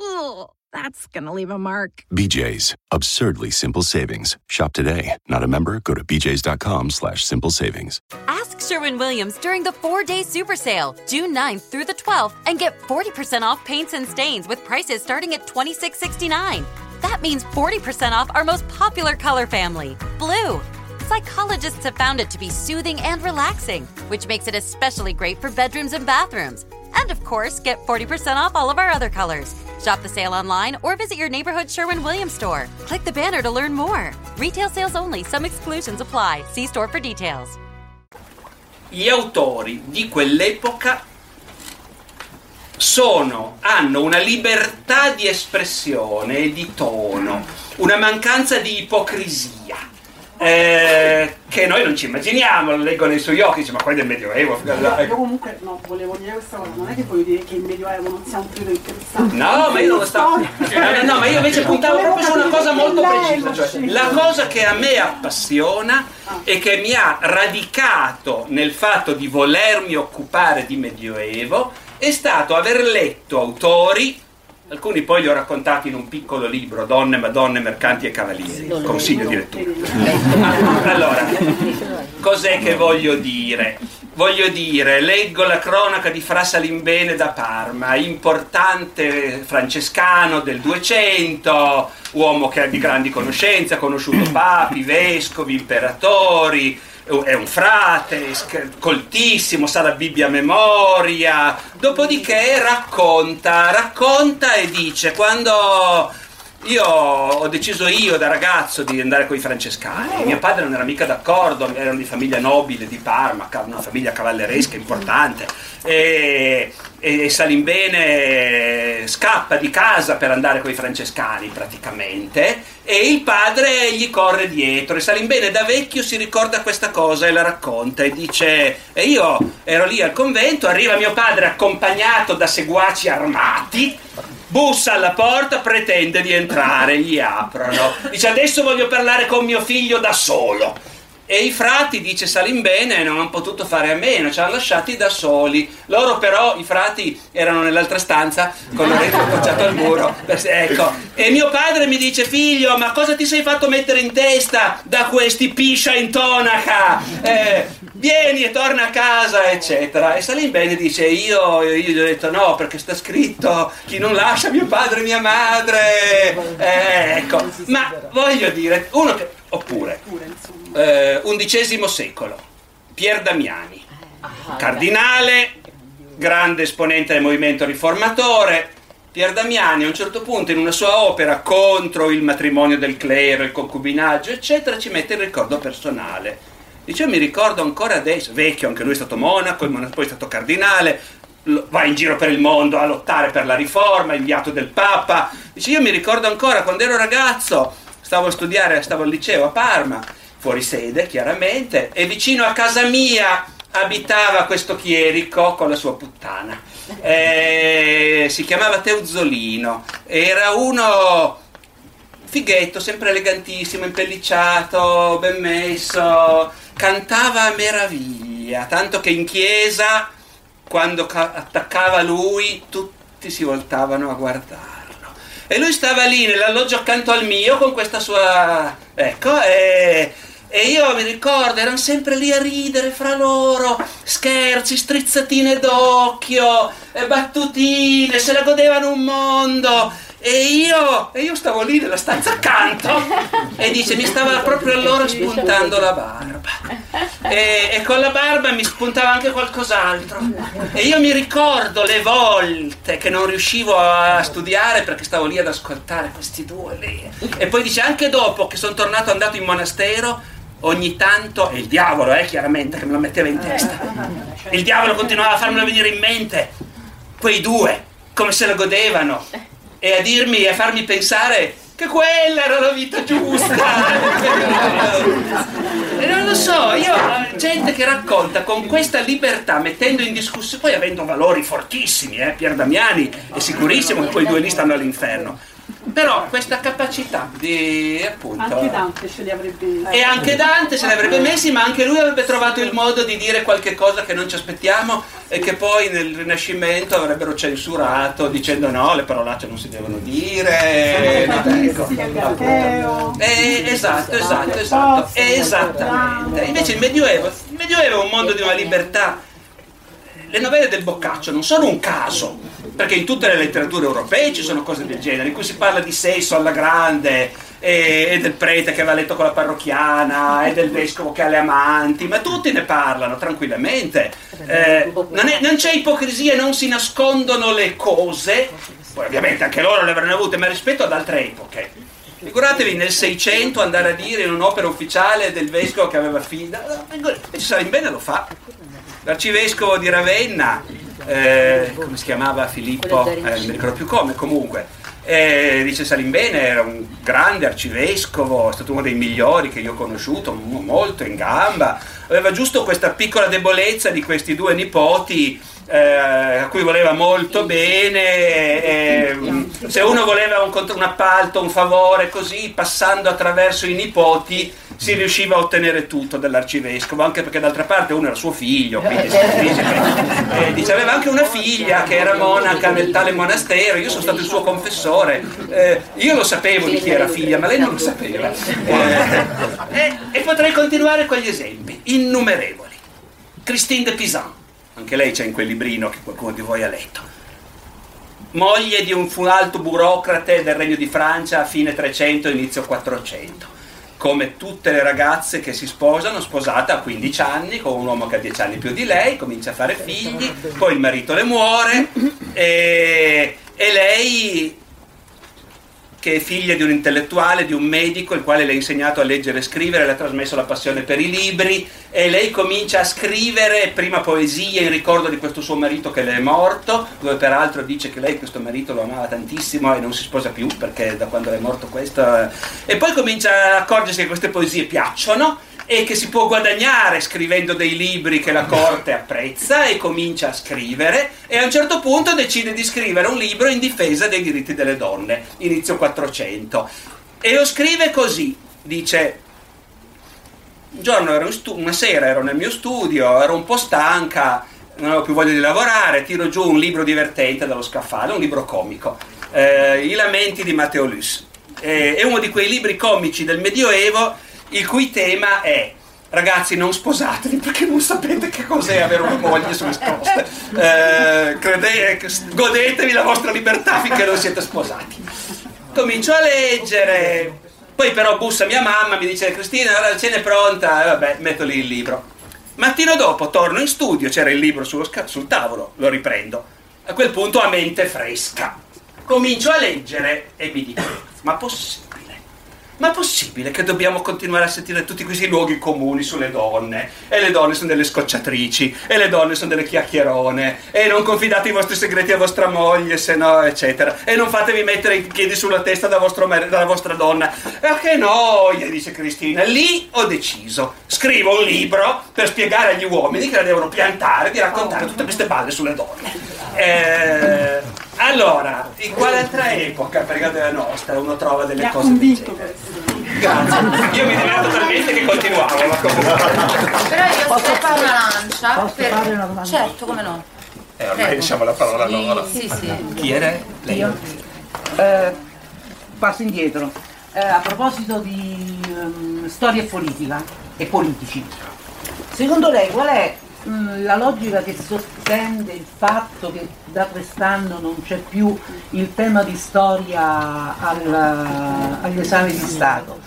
Ugh, that's gonna leave a mark. BJ's. Absurdly simple savings. Shop today. Not a member? Go to bjs.com slash simple savings. Ask Sherwin Williams during the four day super sale, June 9th through the 12th, and get 40% off paints and stains with prices starting at $26.69. That means 40% off our most popular color family, blue. Psychologists have found it to be soothing and relaxing, which makes it especially great for bedrooms and bathrooms. And of course, get 40% off all of our other colors. Shop the sale online or visit your neighborhood Sherwin Williams store. Click the banner to learn more. Retail sales only, some exclusions apply. See store for details. Gli autori di quell'epoca sono, hanno una libertà di espressione e di tono, una mancanza di ipocrisia. Eh, che noi non ci immaginiamo, lo leggo nei suoi occhi, dice ma quello del Medioevo. Io comunque no, volevo dire questa cosa, non è che voglio dire che il Medioevo non sia un periodo interessante. No, ma io non lo stavo. No, Storia. no, no, ma io invece puntavo proprio su una cosa molto precisa. Cioè, la cosa che a me appassiona e che mi ha radicato nel fatto di volermi occupare di Medioevo è stato aver letto autori. Alcuni poi li ho raccontati in un piccolo libro, Donne, Madonne, Mercanti e Cavalieri, consiglio di lettura. Allora, cos'è che voglio dire? Voglio dire, leggo la cronaca di Fra Salimbene da Parma, importante francescano del 200, uomo che ha di grandi conoscenze, ha conosciuto papi, vescovi, imperatori, è un frate, coltissimo, sa la Bibbia a memoria, dopodiché racconta, racconta e dice quando io ho deciso io da ragazzo di andare con i francescani. Mio padre non era mica d'accordo, erano di famiglia nobile di Parma, una famiglia cavalleresca importante. E, e Salimbene scappa di casa per andare con i francescani praticamente e il padre gli corre dietro. E Salimbene da vecchio si ricorda questa cosa e la racconta e dice e io ero lì al convento arriva mio padre accompagnato da seguaci armati bussa alla porta pretende di entrare gli aprono. Dice adesso voglio parlare con mio figlio da solo e i frati, dice Salimbene, non hanno potuto fare a meno, ci hanno lasciati da soli. Loro però, i frati, erano nell'altra stanza con l'orecchio appoggiato al muro. Ecco. E mio padre mi dice, figlio, ma cosa ti sei fatto mettere in testa da questi piscia in tonaca? Eh, vieni e torna a casa, eccetera. E Salimbene dice, io, io gli ho detto no, perché sta scritto, chi non lascia mio padre e mia madre. Eh, ecco. Ma voglio dire, uno che... Oppure, eh, undicesimo secolo, Pier Damiani, cardinale, grande esponente del movimento riformatore. Pier Damiani a un certo punto in una sua opera contro il matrimonio del clero, il concubinaggio, eccetera, ci mette il ricordo personale. Dice, mi ricordo ancora adesso, vecchio, anche lui è stato monaco, poi è stato cardinale, va in giro per il mondo a lottare per la riforma, inviato del Papa. Dice, io mi ricordo ancora quando ero ragazzo, stavo a studiare, stavo al liceo a Parma, fuori sede chiaramente, e vicino a casa mia abitava questo chierico con la sua puttana. Eh, si chiamava Teuzzolino, era uno fighetto, sempre elegantissimo, impellicciato, ben messo, cantava a meraviglia, tanto che in chiesa, quando ca- attaccava lui, tutti si voltavano a guardarlo. E lui stava lì nell'alloggio accanto al mio con questa sua... ecco, e, e io mi ricordo, erano sempre lì a ridere fra loro, scherzi, strizzatine d'occhio, battutine, se la godevano un mondo. E io, e io stavo lì nella stanza accanto e dice mi stava proprio allora spuntando la barba. E, e, con la barba mi spuntava anche qualcos'altro. E io mi ricordo le volte che non riuscivo a studiare perché stavo lì ad ascoltare questi due lì. E poi dice anche dopo che sono tornato andato in monastero ogni tanto e il diavolo eh chiaramente che me lo metteva in testa. Il diavolo continuava a farmelo venire in mente quei due come se la godevano e a dirmi e a farmi pensare che quella era la vita giusta. e non lo so, io gente che racconta con questa libertà, mettendo in discussione, poi avendo valori fortissimi, eh, Pier Damiani è sicurissimo che quei due lì stanno all'inferno. Però questa capacità di appunto. Anche Dante ce li avrebbe. E anche Dante se li avrebbe messi, ma anche lui avrebbe trovato il modo di dire qualche cosa che non ci aspettiamo e che poi nel Rinascimento avrebbero censurato dicendo no, le parolacce non si devono dire. Ecco. Eh, esatto, esatto, esatto. Esattamente. Invece il Medioevo, il Medioevo è un mondo di una libertà. Le novelle del Boccaccio non sono un caso, perché in tutte le letterature europee ci sono cose del genere, in cui si parla di sesso alla grande, e, e, del prete che va a letto con la parrocchiana, e del vescovo che ha le amanti, ma tutti ne parlano tranquillamente. Eh, non, è, non, c'è ipocrisia, non si nascondono le cose, poi ovviamente anche loro le avranno avute, ma rispetto ad altre epoche. Figuratevi nel 600 andare a dire in un'opera ufficiale del vescovo che aveva figli, invece Salimbene lo fa. L'arcivescovo di Ravenna, eh, come si chiamava Filippo? Eh, non mi ricordo più come, comunque. Eh, dice Salimbene era un grande arcivescovo, è stato uno dei migliori che io ho conosciuto, molto in gamba, aveva giusto questa piccola debolezza di questi due nipoti eh, a cui voleva molto bene, eh, se uno voleva un, un appalto, un favore, così passando attraverso i nipoti si riusciva a ottenere tutto dall'arcivescovo, anche perché d'altra parte uno era suo figlio, quindi eh, dice, aveva anche una figlia che era monaca nel tale monastero, io sono stato il suo confessore, eh, io lo sapevo di chi era figlia, ma lei non lo sapeva. Eh, e potrei continuare con gli esempi, innumerevoli. Christine de Pisan, anche lei c'è in quel librino che qualcuno di voi ha letto. Moglie di un alto burocrate del Regno di Francia a fine 300, inizio 400 come tutte le ragazze che si sposano, sposata a 15 anni con un uomo che ha 10 anni più di lei, comincia a fare figli, poi il marito le muore e, e lei che è figlia di un intellettuale, di un medico, il quale le ha insegnato a leggere e scrivere, le ha trasmesso la passione per i libri e lei comincia a scrivere prima poesie in ricordo di questo suo marito che le è morto, dove peraltro dice che lei questo marito lo amava tantissimo e non si sposa più perché da quando è morto questo... eh. E poi comincia ad accorgersi che queste poesie piacciono e che si può guadagnare scrivendo dei libri che la corte apprezza e comincia a scrivere e a un certo punto decide di scrivere un libro in difesa dei diritti delle donne, inizio 400. E lo scrive così, dice un giorno ero in stu- una sera ero nel mio studio, ero un po' stanca, non avevo più voglia di lavorare, tiro giù un libro divertente dallo scaffale, un libro comico, eh, I lamenti di Matteo Luss. Eh, è uno di quei libri comici del Medioevo il cui tema è ragazzi non sposatevi perché non sapete che cos'è avere una moglie sulle sposte. Eh, crede- godetevi la vostra libertà finché non siete sposati. Comincio a leggere. Poi però bussa mia mamma mi dice Cristina ora la cena è pronta. E vabbè metto lì il libro. Mattino dopo torno in studio c'era il libro sca- sul tavolo lo riprendo. A quel punto a mente fresca. Comincio a leggere e mi dico ma possibile ma possibile che dobbiamo continuare a sentire tutti questi luoghi comuni sulle donne? E le donne sono delle scocciatrici, e le donne sono delle chiacchierone, e non confidate i vostri segreti a vostra moglie, se no, eccetera. E non fatevi mettere i piedi sulla testa da mar- dalla vostra donna. E che noia, dice Cristina. Lì ho deciso. Scrivo un libro per spiegare agli uomini che la devono piantare di raccontare tutte queste balle sulle donne. Eh, allora, in quale altra epoca, prima della nostra, uno trova delle cose del genere? Grazie. Io mi diverto talmente che continuavo, ma comunque. Però io Posso fare- una lancia posso per... fare una domanda? Certo, come no. Eh, ormai diciamo la parola loro. Sì, sì. Chi era? Lei? Io? Eh, passo indietro. Eh, a proposito di ehm, storia e politica e politici, secondo lei qual è la logica che sottende il fatto che da quest'anno non c'è più il tema di storia al- agli esami di Stato?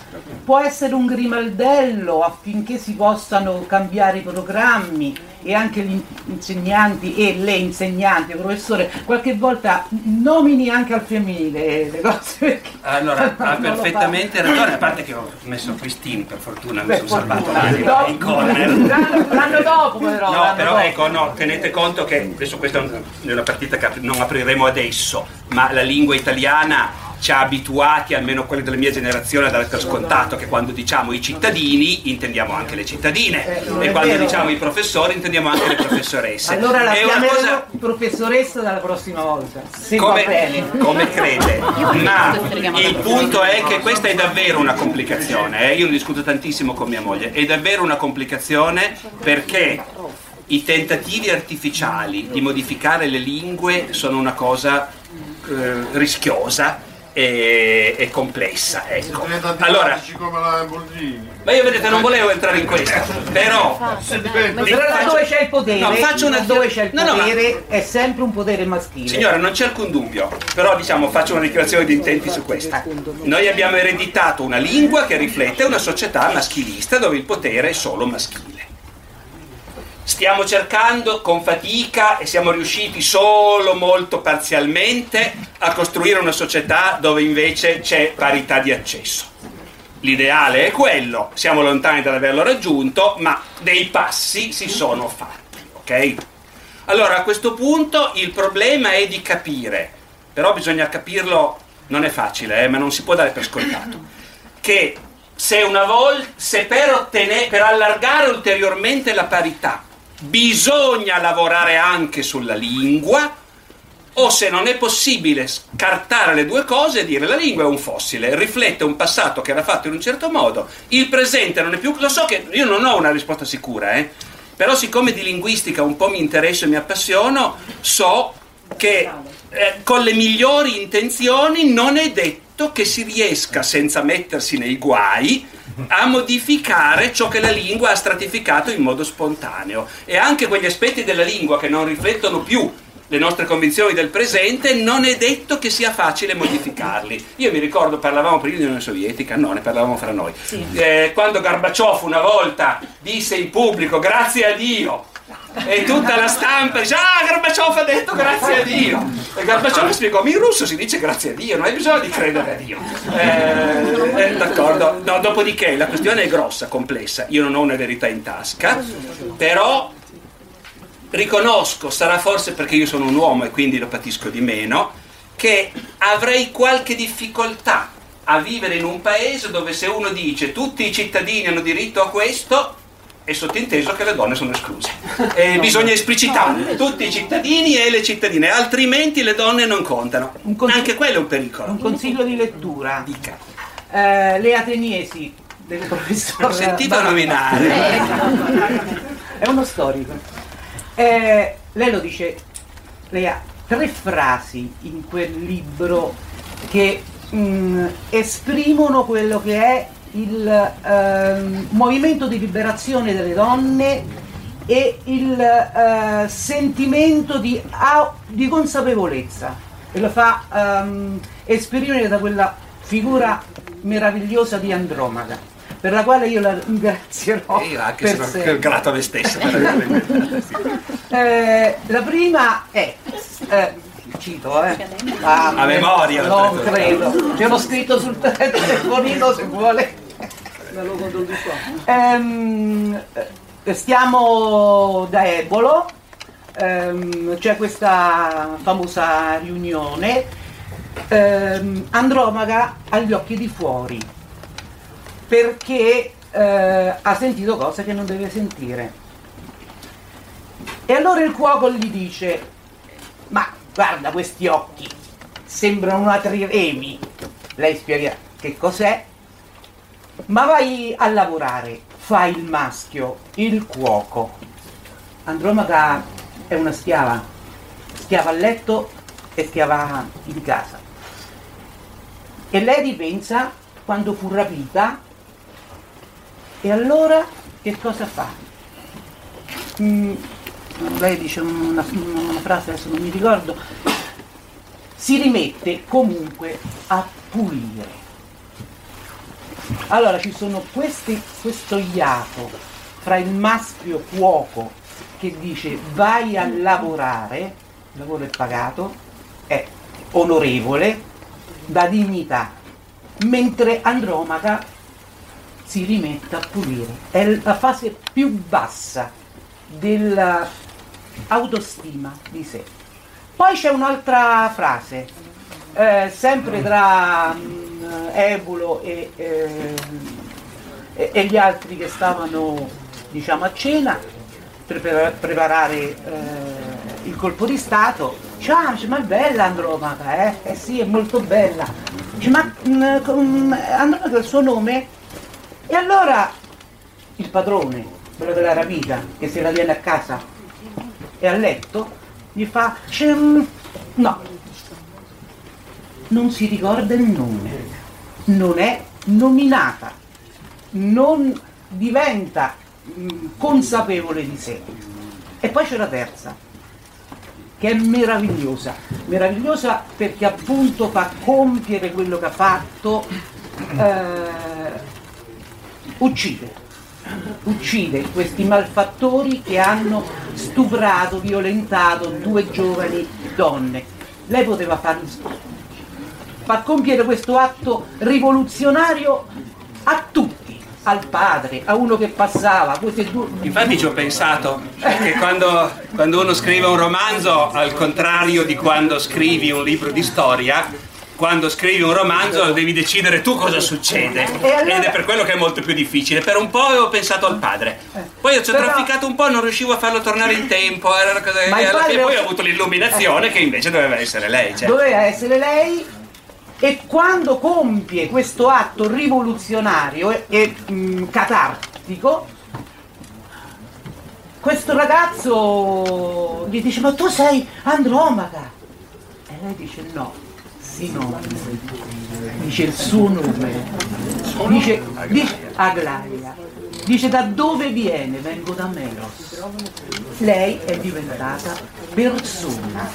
Può essere un grimaldello affinché si possano cambiare i programmi e anche gli insegnanti e le insegnanti, professore, qualche volta nomini anche al femminile le cose perché Allora, ha perfettamente ragione, a parte che ho messo Christine, per fortuna mi sono salvato l'anima in corner. L'anno- l'anno dopo però, No, l'anno però dopo. ecco, no, tenete conto che adesso questa è una- partita che non apriremo adesso, ma la lingua italiana ci ha abituati, almeno quelli della mia generazione, a dare per scontato che quando diciamo i cittadini intendiamo anche le cittadine non e quando diciamo i professori intendiamo anche le professoresse. Allora la è una chiameremo cosa professoressa dalla prossima volta, se va come, bene. come crede, ma il punto è che questa è davvero una complicazione. eh. Io ne discuto tantissimo con mia moglie, è davvero una complicazione perché i tentativi artificiali di modificare le lingue sono una cosa eh, rischiosa e, e complessa. Ecco. Allora, ma io vedete non volevo entrare in questo, però Però laddove c'è il potere, No, faccio una- laddove c'è il No, no, ma- potere è sempre un potere maschile. Signora, non c'è alcun dubbio, però diciamo faccio una dichiarazione di intenti su questo. Noi abbiamo ereditato una lingua che riflette una società maschilista dove il potere è solo maschile. Stiamo cercando con fatica e siamo riusciti solo molto parzialmente a costruire una società dove invece c'è parità di accesso. L'ideale è quello, siamo lontani dall'averlo raggiunto, ma dei passi si sono fatti, ok? Allora a questo punto il problema è di capire, però bisogna capirlo, non è facile, eh, ma non si può dare per scontato, che se una volta, se per, ottenere, per allargare ulteriormente la parità bisogna lavorare anche sulla lingua, o se non è possibile scartare le due cose e dire la lingua è un fossile, riflette un passato che era fatto in un certo modo, il presente non è più... Lo so che io non ho una risposta sicura, eh, però siccome di linguistica un po' mi interesso e mi appassiono, so che eh, con le migliori intenzioni non è detto che si riesca senza mettersi nei guai a modificare ciò che la lingua ha stratificato in modo spontaneo e anche quegli aspetti della lingua che non riflettono più le nostre convinzioni del presente, non è detto che sia facile modificarli. Io mi ricordo, parlavamo prima di Unione Sovietica, no, ne parlavamo fra noi. Eh, quando Gorbaciov una volta disse in pubblico, grazie a Dio, e tutta la stampa dice ah Gorbaciov ha detto grazie a Dio. E Gorbaciov spiegò in russo si dice grazie a Dio non hai bisogno di credere a Dio. Eh, eh, d'accordo. No, dopodiché la questione è grossa complessa. Io non ho una verità in tasca però riconosco sarà forse perché io sono un uomo e quindi lo patisco di meno che avrei qualche difficoltà a vivere in un paese dove se uno dice tutti i cittadini hanno diritto a questo è sottinteso che le donne sono escluse. E bisogna esplicitarlo, tutti i cittadini e le cittadine, altrimenti le donne non contano. Anche quello è un pericolo. Un consiglio di lettura. Eh, le ateniesi del professor Ho sentito Barba- nominare. È uno storico. Eh, lei lo dice, lei ha tre frasi in quel libro che mm, esprimono quello che è il ehm, movimento di liberazione delle donne e il eh, sentimento di, di consapevolezza e lo fa ehm, esprimere da quella figura meravigliosa di Andromaca per la quale io la ringrazierò Io anche per sono grato a me stesso. Eh, la prima è, eh, cito, eh, A memoria, non credo, ce l'ho scritto sul telefonino se vuole. Ehm, eh, stiamo da Ebolo, ehm, c'è questa famosa riunione, ehm, Andromaca ha gli occhi di fuori perché eh, ha sentito cose che non deve sentire. E allora il cuoco gli dice, ma guarda questi occhi, sembrano una triremi. Lei spiega che cos'è, ma vai a lavorare, fai il maschio, il cuoco. Andromaca è una schiava, schiava a letto e schiava in casa. E lei ripensa quando fu rapita e allora che cosa fa? Mm, lei dice una, una frase, adesso non mi ricordo, si rimette comunque a pulire. Allora ci sono questi, questo iato fra il maschio cuoco che dice vai a lavorare, il lavoro è pagato, è onorevole, da dignità, mentre Andromaca si rimette a pulire. È la fase più bassa dell'autostima di sé. Poi c'è un'altra frase, eh, sempre tra Ebulo e, eh, e- e gli altri che stavano diciamo, a cena per pre- preparare eh, il colpo di Stato. Dice, ah, ma è bella Andromaca, eh? Eh sì, è molto bella. Ma mm, Andromaca è il suo nome? E allora il padrone, quello della rapita, che se la viene a casa e a letto, gli fa, dice, "Mm, no, non si ricorda il nome, non è nominata, non diventa mm, consapevole di sé. E poi c'è la terza, che è meravigliosa, meravigliosa perché appunto fa compiere quello che ha fatto, eh, uccide, uccide questi malfattori che hanno stuprato, violentato due giovani donne. Lei poteva far, far compiere questo atto rivoluzionario a tutti, al padre, a uno che passava, due... Infatti ci ho pensato che quando, quando uno scrive un romanzo, al contrario di quando scrivi un libro di storia, quando scrivi un romanzo devi decidere tu cosa succede ed è per quello che è molto più difficile. Per un po' avevo pensato al padre, poi ci ho Però- trafficato un po', non riuscivo a farlo tornare in tempo, era una cosa- e poi ho avuto l'illuminazione che invece doveva essere lei. Cioè. doveva essere lei e quando compie questo atto rivoluzionario e, e, mh, catartico questo ragazzo gli dice ma tu sei Andromaca e lei dice no Sinopoli dice il suo nome. Dice, dice Aglaia dice da dove viene? Vengo da Melos lei è diventata persona.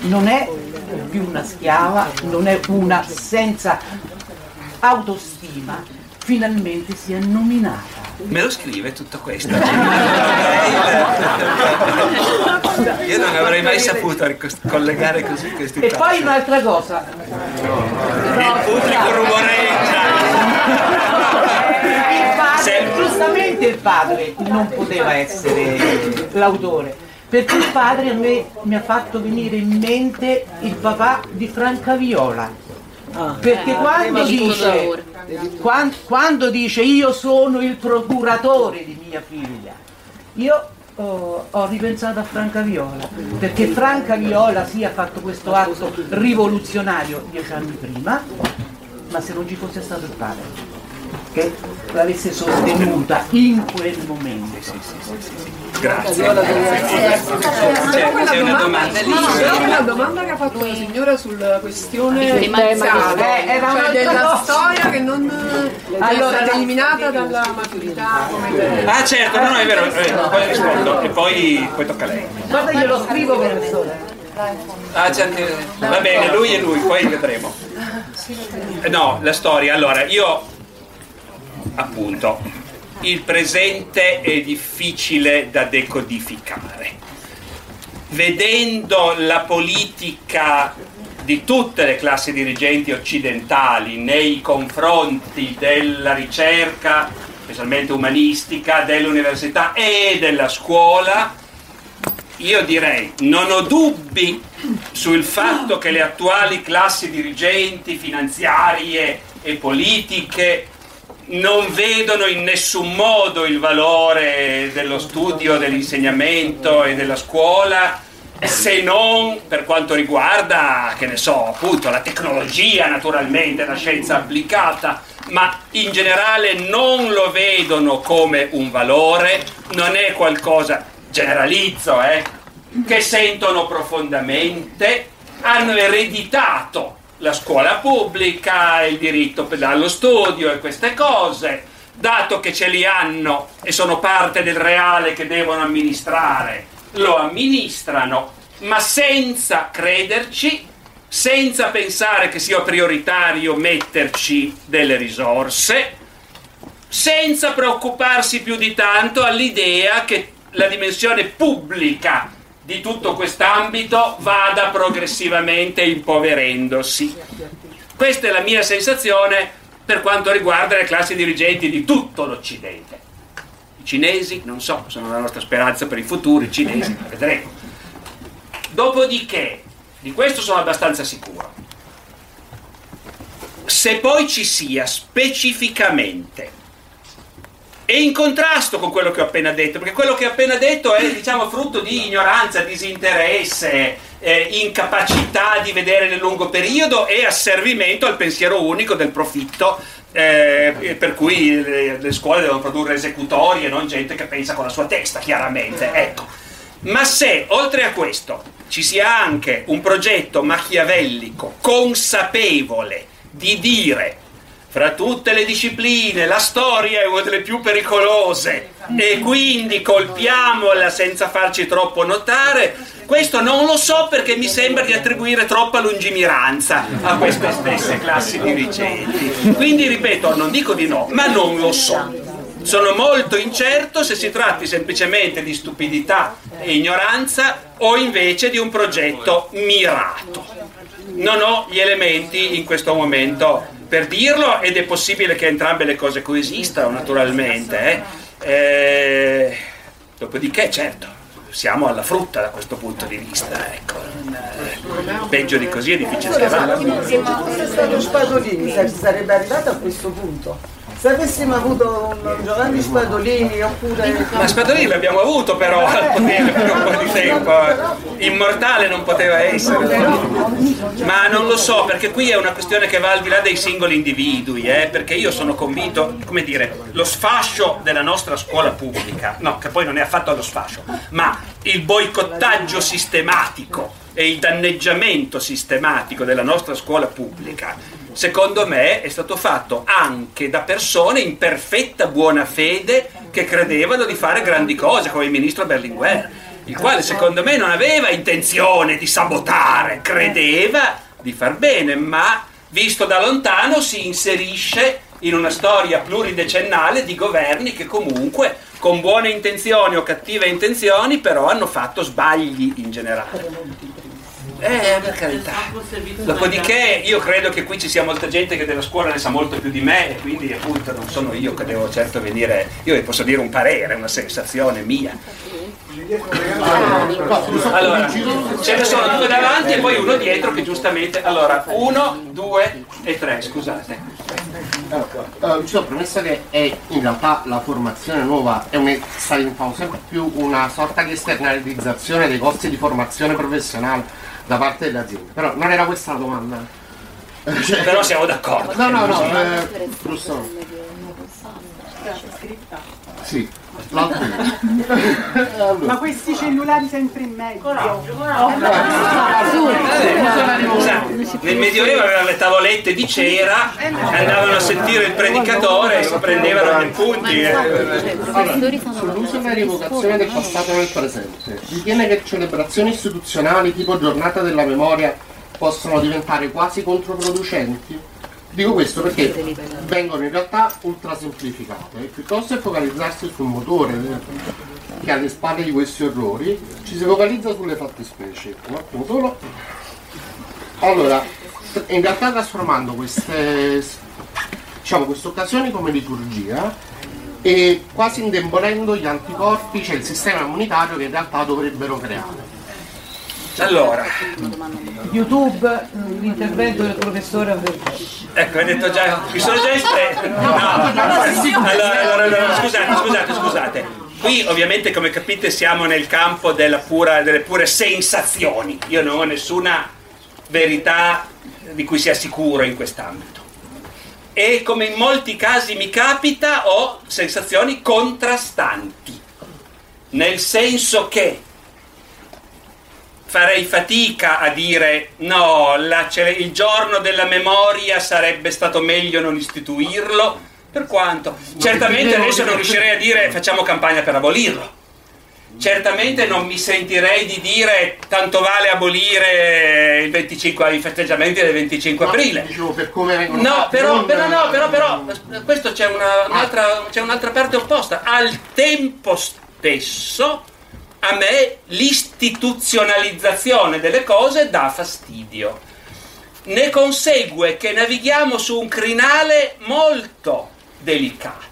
Non è più una schiava non è una senza autostima. Finalmente si è nominata. Me lo scrive tutto questo. io non avrei mai saputo collegare così questi E poi un'altra cosa. Il pubblico rumoreggia. Padre, giustamente il padre non poteva essere l'autore, perché il padre a me mi ha fatto venire in mente il papà di Franca Viola. Perché quando dice, quan- quando dice io sono il procuratore di mia figlia, io oh, ho ripensato a Franca Viola, perché Franca Viola sì ha fatto questo atto rivoluzionario dieci anni prima, ma se non ci fosse stato il padre che l'avesse sostenuta in quel momento. Grazie. C'è, una domanda lì. C'è una domanda che ha fatto la signora sulla questione iniziale, Eh, era cioè un'altra della storia che non Allora, è eliminata dalla maturità. Ah certo, no, no, è vero, poi rispondo e poi, poi tocca a lei. Guarda glielo scrivo professore. Ah, c'è anche... Va bene, lui e lui, poi vedremo. Eh, No, la storia, allora, io appunto, il presente è difficile da decodificare. Vedendo la politica di tutte le classi dirigenti occidentali nei confronti della ricerca, specialmente umanistica, dell'università e della scuola, io direi, non ho dubbi sul fatto che le attuali classi dirigenti finanziarie e politiche non vedono in nessun modo il valore dello studio, dell'insegnamento e della scuola se non per quanto riguarda, che ne so, appunto la tecnologia naturalmente, la scienza applicata, ma in generale non lo vedono come un valore, non è qualcosa, generalizzo, eh, che sentono profondamente, hanno ereditato la scuola pubblica, il diritto allo studio e queste cose, dato che ce li hanno e sono parte del reale che devono amministrare, lo amministrano, ma senza crederci, senza pensare che sia prioritario metterci delle risorse, senza preoccuparsi più di tanto all'idea che la dimensione pubblica di tutto quest'ambito vada progressivamente impoverendosi. Questa è la mia sensazione per quanto riguarda le classi dirigenti di tutto l'Occidente. I cinesi, non so, sono la nostra speranza per il futuro, i cinesi, vedremo. Dopodiché, di questo sono abbastanza sicuro, se poi ci sia specificamente e in contrasto con quello che ho appena detto, perché quello che ho appena detto è diciamo, frutto di ignoranza, disinteresse, eh, incapacità di vedere nel lungo periodo e asservimento al pensiero unico del profitto, eh, per cui le, le scuole devono produrre esecutori e non gente che pensa con la sua testa, chiaramente. Ecco. Ma se oltre a questo ci sia anche un progetto machiavellico, consapevole di dire fra tutte le discipline la storia è una delle più pericolose e quindi colpiamola senza farci troppo notare, questo non lo so perché mi sembra di attribuire troppa lungimiranza a queste stesse classi dirigenti. Quindi ripeto, non dico di no, ma non lo so. Sono molto incerto se si tratti semplicemente di stupidità e ignoranza o invece di un progetto mirato. Non ho gli elementi in questo momento per dirlo ed è possibile che entrambe le cose coesistano naturalmente. eh. Eh, dopodiché, certo, siamo alla frutta da questo punto di vista. Ecco. Eh, peggio di così è difficile scavare. Se fosse stato Spadolini sarebbe arrivato a questo punto. Se avessimo avuto un Giovanni Spadolini oppure... Ma Spadolini l'abbiamo avuto però al potere per un po' di tempo. Immortale non poteva essere. Ma non lo so, perché qui è una questione che va al di là dei singoli individui, eh, perché io sono convinto, come dire, lo sfascio della nostra scuola pubblica, no, che poi non è affatto lo sfascio, ma il boicottaggio sistematico e il danneggiamento sistematico della nostra scuola pubblica, secondo me è stato fatto anche da persone in perfetta buona fede che credevano di fare grandi cose, come il ministro Berlinguer, il quale secondo me non aveva intenzione di sabotare, credeva di far bene, ma visto da lontano si inserisce in una storia pluridecennale di governi che comunque con buone intenzioni o cattive intenzioni, però hanno fatto sbagli in generale. Eh, per carità. Dopodiché io credo che qui ci sia molta gente che della scuola ne sa molto più di me e quindi appunto non sono io che devo certo venire, io vi posso dire un parere, una sensazione mia. Allora, ce ne sono due davanti e poi uno dietro che giustamente... Allora, uno, due e tre, scusate. Uh, ci ho premesso che è in realtà la formazione nuova è un, sta diventando sempre più una sorta di esternalizzazione dei costi di formazione professionale da parte delle aziende. Però non era questa la domanda. Cioè, Però siamo d'accordo. No, no, no, eh, giusto. Sì. Ma questi cellulari sempre in mezzo. Nel Medioevo avevano le tavolette di cera, andavano a sentire il predicatore e si prendevano dei punti. Sull'uso e la rievocazione del passato nel presente, ritiene che celebrazioni istituzionali tipo giornata della memoria possono diventare quasi controproducenti? Dico questo perché vengono in realtà ultra semplificate piuttosto che focalizzarsi sul motore che alle spalle di questi orrori ci si focalizza sulle fattispecie. Un attimo solo. Allora, in realtà trasformando queste diciamo, queste occasioni come liturgia e quasi indebolendo gli anticorpi, cioè il sistema immunitario che in realtà dovrebbero creare. Allora, YouTube, l'intervento del professore ecco, hai detto già, mi sono già espresso. No, allora, allora, allora, scusate, scusate, scusate. Qui ovviamente come capite siamo nel campo della pura, delle pure sensazioni. Io non ho nessuna verità di cui sia sicuro in quest'ambito. E come in molti casi mi capita ho sensazioni contrastanti. Nel senso che farei fatica a dire no, la, il giorno della memoria sarebbe stato meglio non istituirlo, per quanto certamente adesso non riuscirei a dire facciamo campagna per abolirlo. Certamente non mi sentirei di dire tanto vale abolire 25, i festeggiamenti del 25 aprile. Dicevo per No, però, non- però, no, però, però, questo c'è, una- un'altra, c'è un'altra parte opposta. Al tempo stesso, a me l'istituzionalizzazione delle cose dà fastidio. Ne consegue che navighiamo su un crinale molto delicato.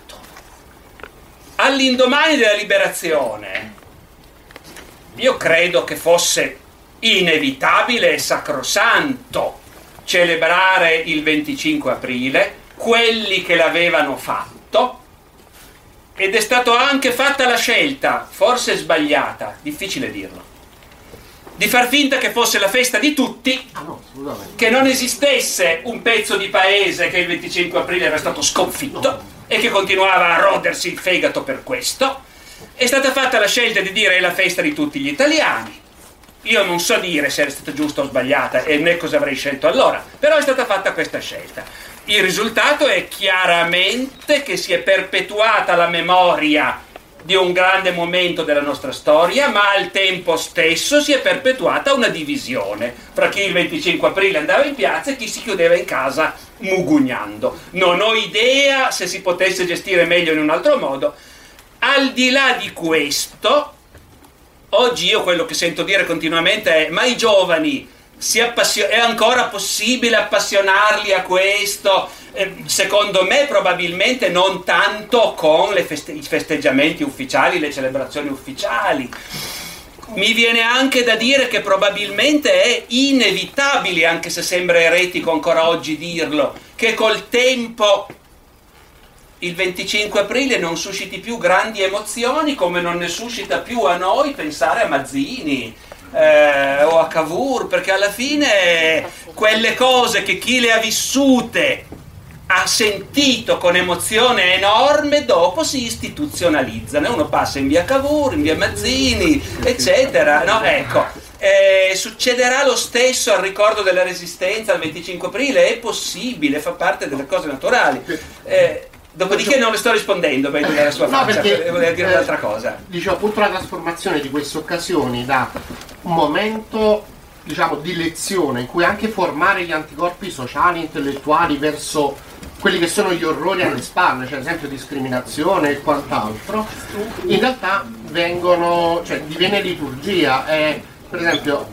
All'indomani della liberazione, io credo che fosse inevitabile e sacrosanto celebrare il 25 aprile, quelli che l'avevano fatto, ed è stata anche fatta la scelta, forse sbagliata, difficile dirlo, di far finta che fosse la festa di tutti, che non esistesse un pezzo di paese che il 25 aprile era stato sconfitto e che continuava a rodersi il fegato per questo. È stata fatta la scelta di dire è la festa di tutti gli italiani. Io non so dire se era stata giusta o sbagliata e né cosa avrei scelto allora, però è stata fatta questa scelta. Il risultato è chiaramente che si è perpetuata la memoria di un grande momento della nostra storia, ma al tempo stesso si è perpetuata una divisione fra chi il 25 aprile andava in piazza e chi si chiudeva in casa mugugnando. Non ho idea se si potesse gestire meglio in un altro modo. Al di là di questo, oggi io quello che sento dire continuamente è ma i giovani appassion- è ancora possibile appassionarli a questo? Eh, secondo me probabilmente non tanto con feste- i festeggiamenti ufficiali, le celebrazioni ufficiali. Mi viene anche da dire che probabilmente è inevitabile, anche se sembra eretico ancora oggi dirlo, che col tempo il 25 aprile non susciti più grandi emozioni come non ne suscita più a noi pensare a Mazzini eh, o a Cavour, perché alla fine quelle cose che chi le ha vissute ha sentito con emozione enorme, dopo si istituzionalizzano. Uno passa in via Cavour, in via Mazzini, eccetera. No? Ecco, eh, succederà lo stesso al ricordo della resistenza al 25 aprile? È possibile, fa parte delle cose naturali. Eh, dopodiché non le sto rispondendo, vedo dalla sua No, faccia, perché, volevo dire eh, un'altra cosa. Dicevo appunto la trasformazione di queste occasioni da un momento diciamo di lezione in cui anche formare gli anticorpi sociali, intellettuali verso quelli che sono gli orrori alle spalle, cioè ad esempio discriminazione e quant'altro, in realtà vengono, cioè diviene liturgia. E, per esempio,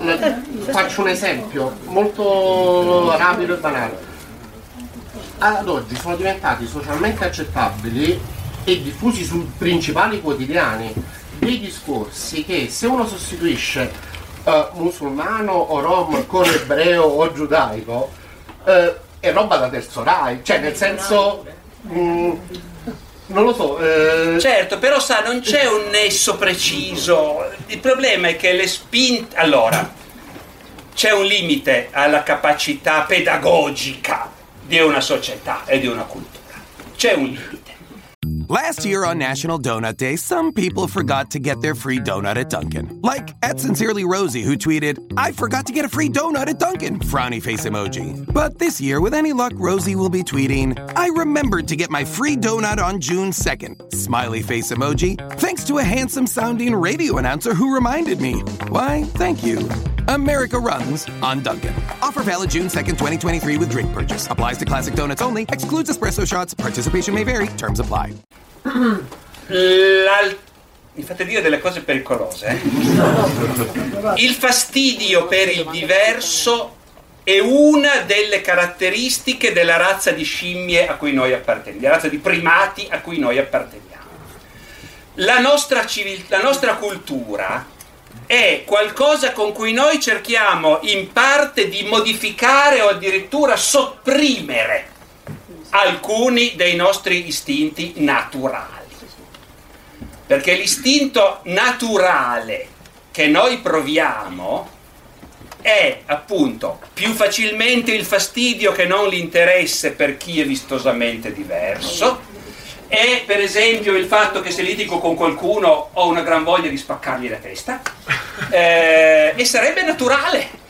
faccio un esempio molto rapido e banale. Ad oggi sono diventati socialmente accettabili e diffusi sui principali quotidiani dei discorsi che se uno sostituisce eh, musulmano o rom con ebreo o giudaico eh, è roba da terzo Rai, cioè nel senso mm, non lo so. eh, Certo, però sa, non c'è un nesso preciso. Il problema è che le spinte... Allora, c'è un limite alla capacità pedagogica di una società e di una cultura. C'è un limite. Last year on National Donut Day, some people forgot to get their free donut at Dunkin'. Like at Sincerely Rosie, who tweeted, I forgot to get a free donut at Dunkin', frowny face emoji. But this year, with any luck, Rosie will be tweeting, I remembered to get my free donut on June 2nd, smiley face emoji, thanks to a handsome sounding radio announcer who reminded me. Why, thank you. America runs on Dunkin'. Offer valid June 2nd, 2023 with drink purchase. Applies to classic donuts only, excludes espresso shots. Participation may vary, terms apply. Mi fate dire delle cose pericolose. eh? Il fastidio per il diverso è una delle caratteristiche della razza di scimmie a cui noi apparteniamo, della razza di primati a cui noi apparteniamo. La nostra, civil- la nostra cultura è qualcosa con cui noi cerchiamo in parte di modificare o addirittura sopprimere alcuni dei nostri istinti naturali. Perché l'istinto naturale che noi proviamo è appunto più facilmente il fastidio che non l'interesse per chi è vistosamente diverso, è per esempio il fatto che se litigo con qualcuno ho una gran voglia di spaccargli la testa, eh, e sarebbe naturale,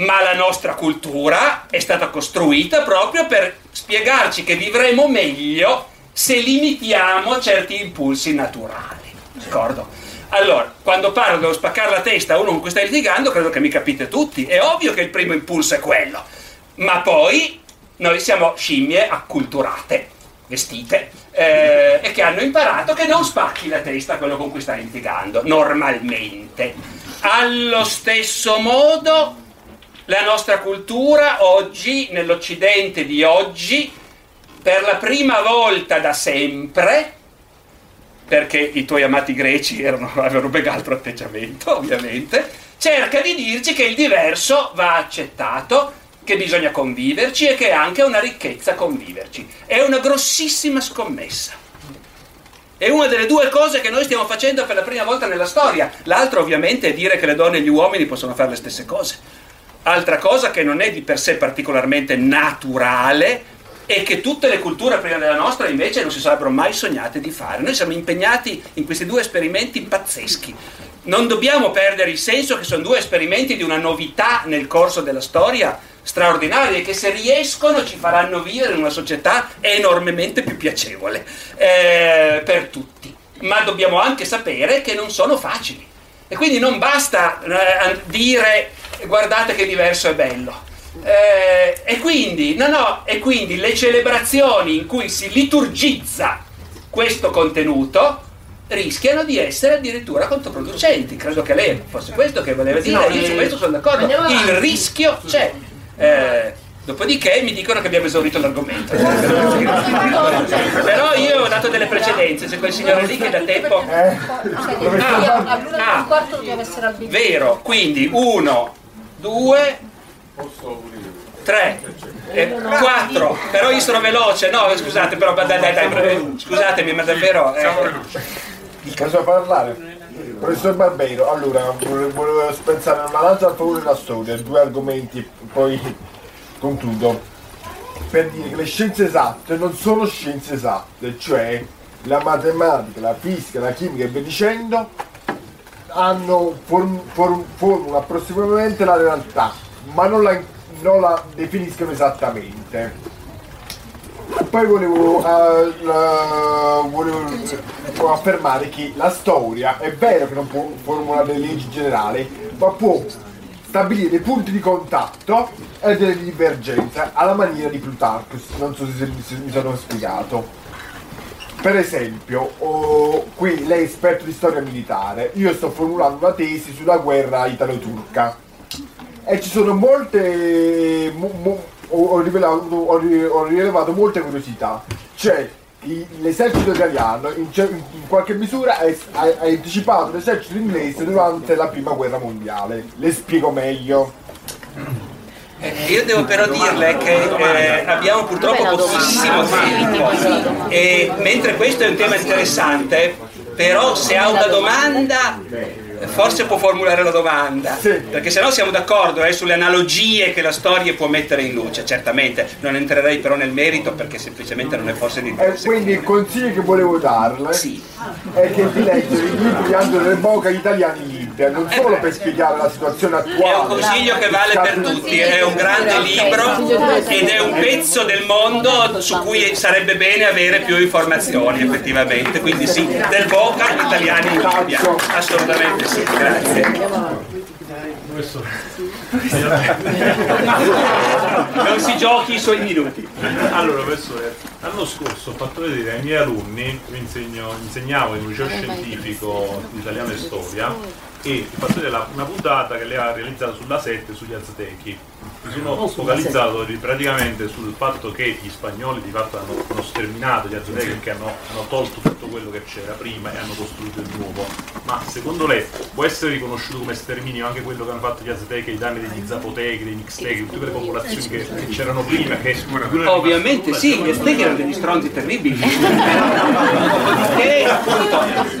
ma la nostra cultura è stata costruita proprio per spiegarci che vivremo meglio se limitiamo certi impulsi naturali. D'accordo? Allora, quando parlo devo spaccare la testa a uno con cui stai litigando, credo che mi capite tutti. È ovvio che il primo impulso è quello, ma poi noi siamo scimmie acculturate, vestite, eh, e che hanno imparato che non spacchi la testa a quello con cui stai litigando, normalmente. Allo stesso modo, la nostra cultura oggi, nell'Occidente di oggi, per la prima volta da sempre, perché i tuoi amati greci erano, avevano ben altro atteggiamento, ovviamente, cerca di dirci che il diverso va accettato, che bisogna conviverci e che è anche una ricchezza conviverci. È una grossissima scommessa. È una delle due cose che noi stiamo facendo per la prima volta nella storia. L'altra ovviamente è dire che le donne e gli uomini possono fare le stesse cose. Altra cosa che non è di per sé particolarmente naturale e che tutte le culture prima della nostra invece non si sarebbero mai sognate di fare. Noi siamo impegnati in questi due esperimenti pazzeschi. Non dobbiamo perdere il senso che sono due esperimenti di una novità nel corso della storia straordinaria e che se riescono ci faranno vivere in una società enormemente più piacevole eh, per tutti. Ma dobbiamo anche sapere che non sono facili. E quindi non basta eh, dire guardate che diverso è bello. Eh, e, quindi, no, no, e quindi le celebrazioni in cui si liturgizza questo contenuto rischiano di essere addirittura controproducenti. Credo che lei fosse questo che voleva dire, No, io su eh, questo sono d'accordo. Il rischio c'è. Eh, dopodiché mi dicono che abbiamo esaurito l'argomento. Però io ho dato delle precedenze, c'è quel signore lì che da tempo... Al biglietto. Vero, quindi uno, due, tre, eh, quattro, però io sono veloce, no scusate però dai dai dai, scusatemi ma davvero... eh, Posso parlare? Professor Barbero, allora volevo, volevo pensare una lancia a favore della storia, due argomenti, poi concludo. Per dire che le scienze esatte non sono scienze esatte, cioè la matematica, la fisica, la chimica e via dicendo hanno form- form- formano approssimativamente la realtà, ma non la, non la definiscono esattamente. Poi volevo, eh, la- volevo affermare che la storia è vero che non può formulare le leggi generali, ma può stabilire punti di contatto e delle divergenze alla maniera di Plutarchus. Non so se mi sono spiegato. Per esempio, oh, qui lei è esperto di storia militare, io sto formulando una tesi sulla guerra italo-turca. E ci sono molte mo- mo- ho, rivelato- ho ho rilevato molte curiosità. Cioè l'esercito italiano in, in qualche misura ha, ha anticipato l'esercito inglese durante la prima guerra mondiale. Le spiego meglio Eh, Io devo però dirle che eh, abbiamo purtroppo pochissimo tempo. e mentre questo è un tema interessante, però se ha una domanda forse può formulare la domanda, perché sennò siamo d'accordo eh, sulle analogie che la storia può mettere in luce, certamente, non entrerei però nel merito perché semplicemente non è forse di interesse. quindi il consiglio che volevo darle è che di leggere il libro di Angelo Boca Italiani Libia non solo per spiegare la situazione attuale È un consiglio che vale per tutti, è un grande libro ed è un pezzo del mondo su cui sarebbe bene avere più informazioni effettivamente, quindi sì, del Boca italiani in Libia, assolutamente sì, grazie. Non si giochi i suoi minuti. Allora, professore, l'anno scorso ho fatto vedere ai miei alunni, insegno- insegnavo in un liceo scientifico di italiano e storia, e ho fatto vedere la- una puntata che lei ha realizzato sulla 7 sugli aztechi. Mi sono focalizzato ri- praticamente sul fatto che gli spagnoli di fatto hanno, hanno sterminato gli aztechi perché hanno, hanno tolto tutto quello che c'era prima e hanno costruito il nuovo. Ma secondo lei può essere riconosciuto come sterminio anche quello che hanno fatto gli aztechi ai danni degli zapotechi, dei mixtechi, tutte quelle popolazioni che, che c'erano prima? Che Ovviamente sì, gli aztechi erano degli stronzi terribili. Dopodiché, appunto,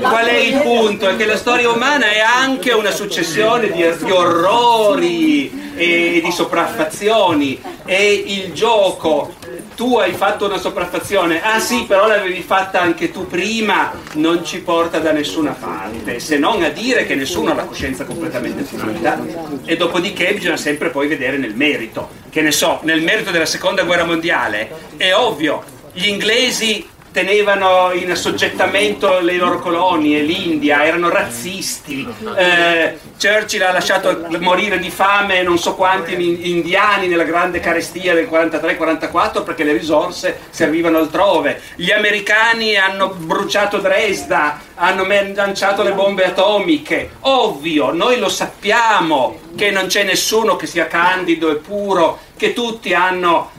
qual è il punto? È che la storia umana è anche una successione di, di orrori e di sopraffazioni. E il gioco tu hai fatto una sopraffazione, ah sì, però l'avevi fatta anche tu prima, non ci porta da nessuna parte, se non a dire che nessuno ha la coscienza completamente pulita e dopodiché bisogna sempre poi vedere nel merito. Che ne so, nel merito della seconda guerra mondiale è ovvio, gli inglesi tenevano in assoggettamento le loro colonie, l'India, erano razzisti, eh, Churchill ha lasciato morire di fame non so quanti in- indiani nella grande carestia del 43-44 perché le risorse servivano altrove, gli americani hanno bruciato Dresda, hanno lanciato le bombe atomiche, ovvio, noi lo sappiamo che non c'è nessuno che sia candido e puro, che tutti hanno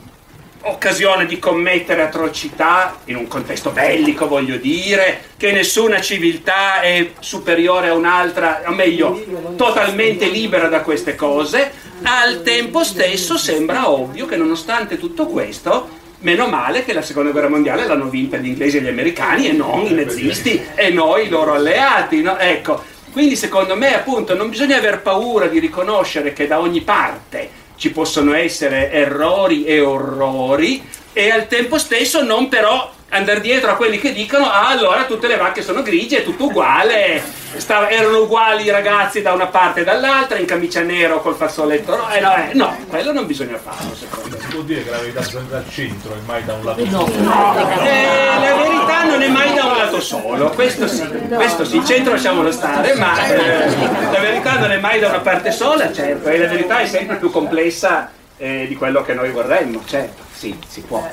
occasione di commettere atrocità in un contesto bellico, voglio dire, che nessuna civiltà è superiore a un'altra, o meglio, totalmente libera da queste cose, al tempo stesso sembra ovvio che nonostante tutto questo, meno male che la seconda guerra mondiale l'hanno vinta gli inglesi e gli americani e non i nazisti e noi i loro alleati, no? Ecco, quindi secondo me appunto non bisogna aver paura di riconoscere che da ogni parte ci possono essere errori e orrori e al tempo stesso non però andare dietro a quelli che dicono ah allora tutte le vacche sono grigie, è tutto uguale, sta- erano uguali i ragazzi da una parte e dall'altra, in camicia nero col fazzoletto, no, eh, no, eh, no, quello non bisogna farlo secondo me. Si può dire che la verità sta dal centro e mai da un lato No. solo. Eh, la verità non è mai da un lato solo, questo sì, questo sì, il centro lasciamolo stare, ma eh, la verità non è mai da una parte sola, certo, e la verità è sempre più complessa eh, di quello che noi vorremmo, certo, sì, si può.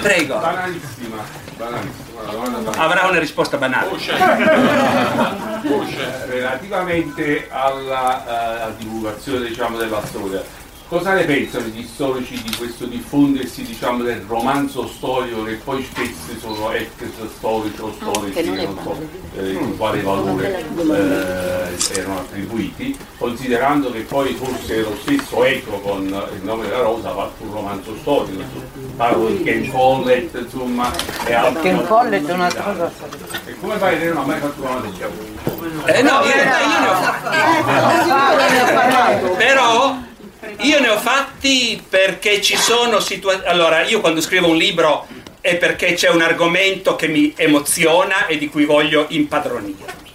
Prego. Banalissima, banalissima. Avrà una risposta banale. Voce, relativamente alla, eh, alla divulgazione diciamo, della storia, cosa ne pensano gli storici di questo diffondersi diciamo, del romanzo storico che poi spesso sono ex storici o storici che non so eh, in quale valore eh, erano attribuiti, considerando che poi forse lo stesso Eco con il nome della rosa ha fatto un romanzo storico, parlo di Ken Follett insomma e altri. Ken Follett è un'altra cosa. E come fai a dire non ha mai fatto una notizia? Eh no, in realtà io ne ho fatti. Però io ne ho fatti perché ci sono situazioni. Allora, io quando scrivo un libro è perché c'è un argomento che mi emoziona e di cui voglio impadronirmi.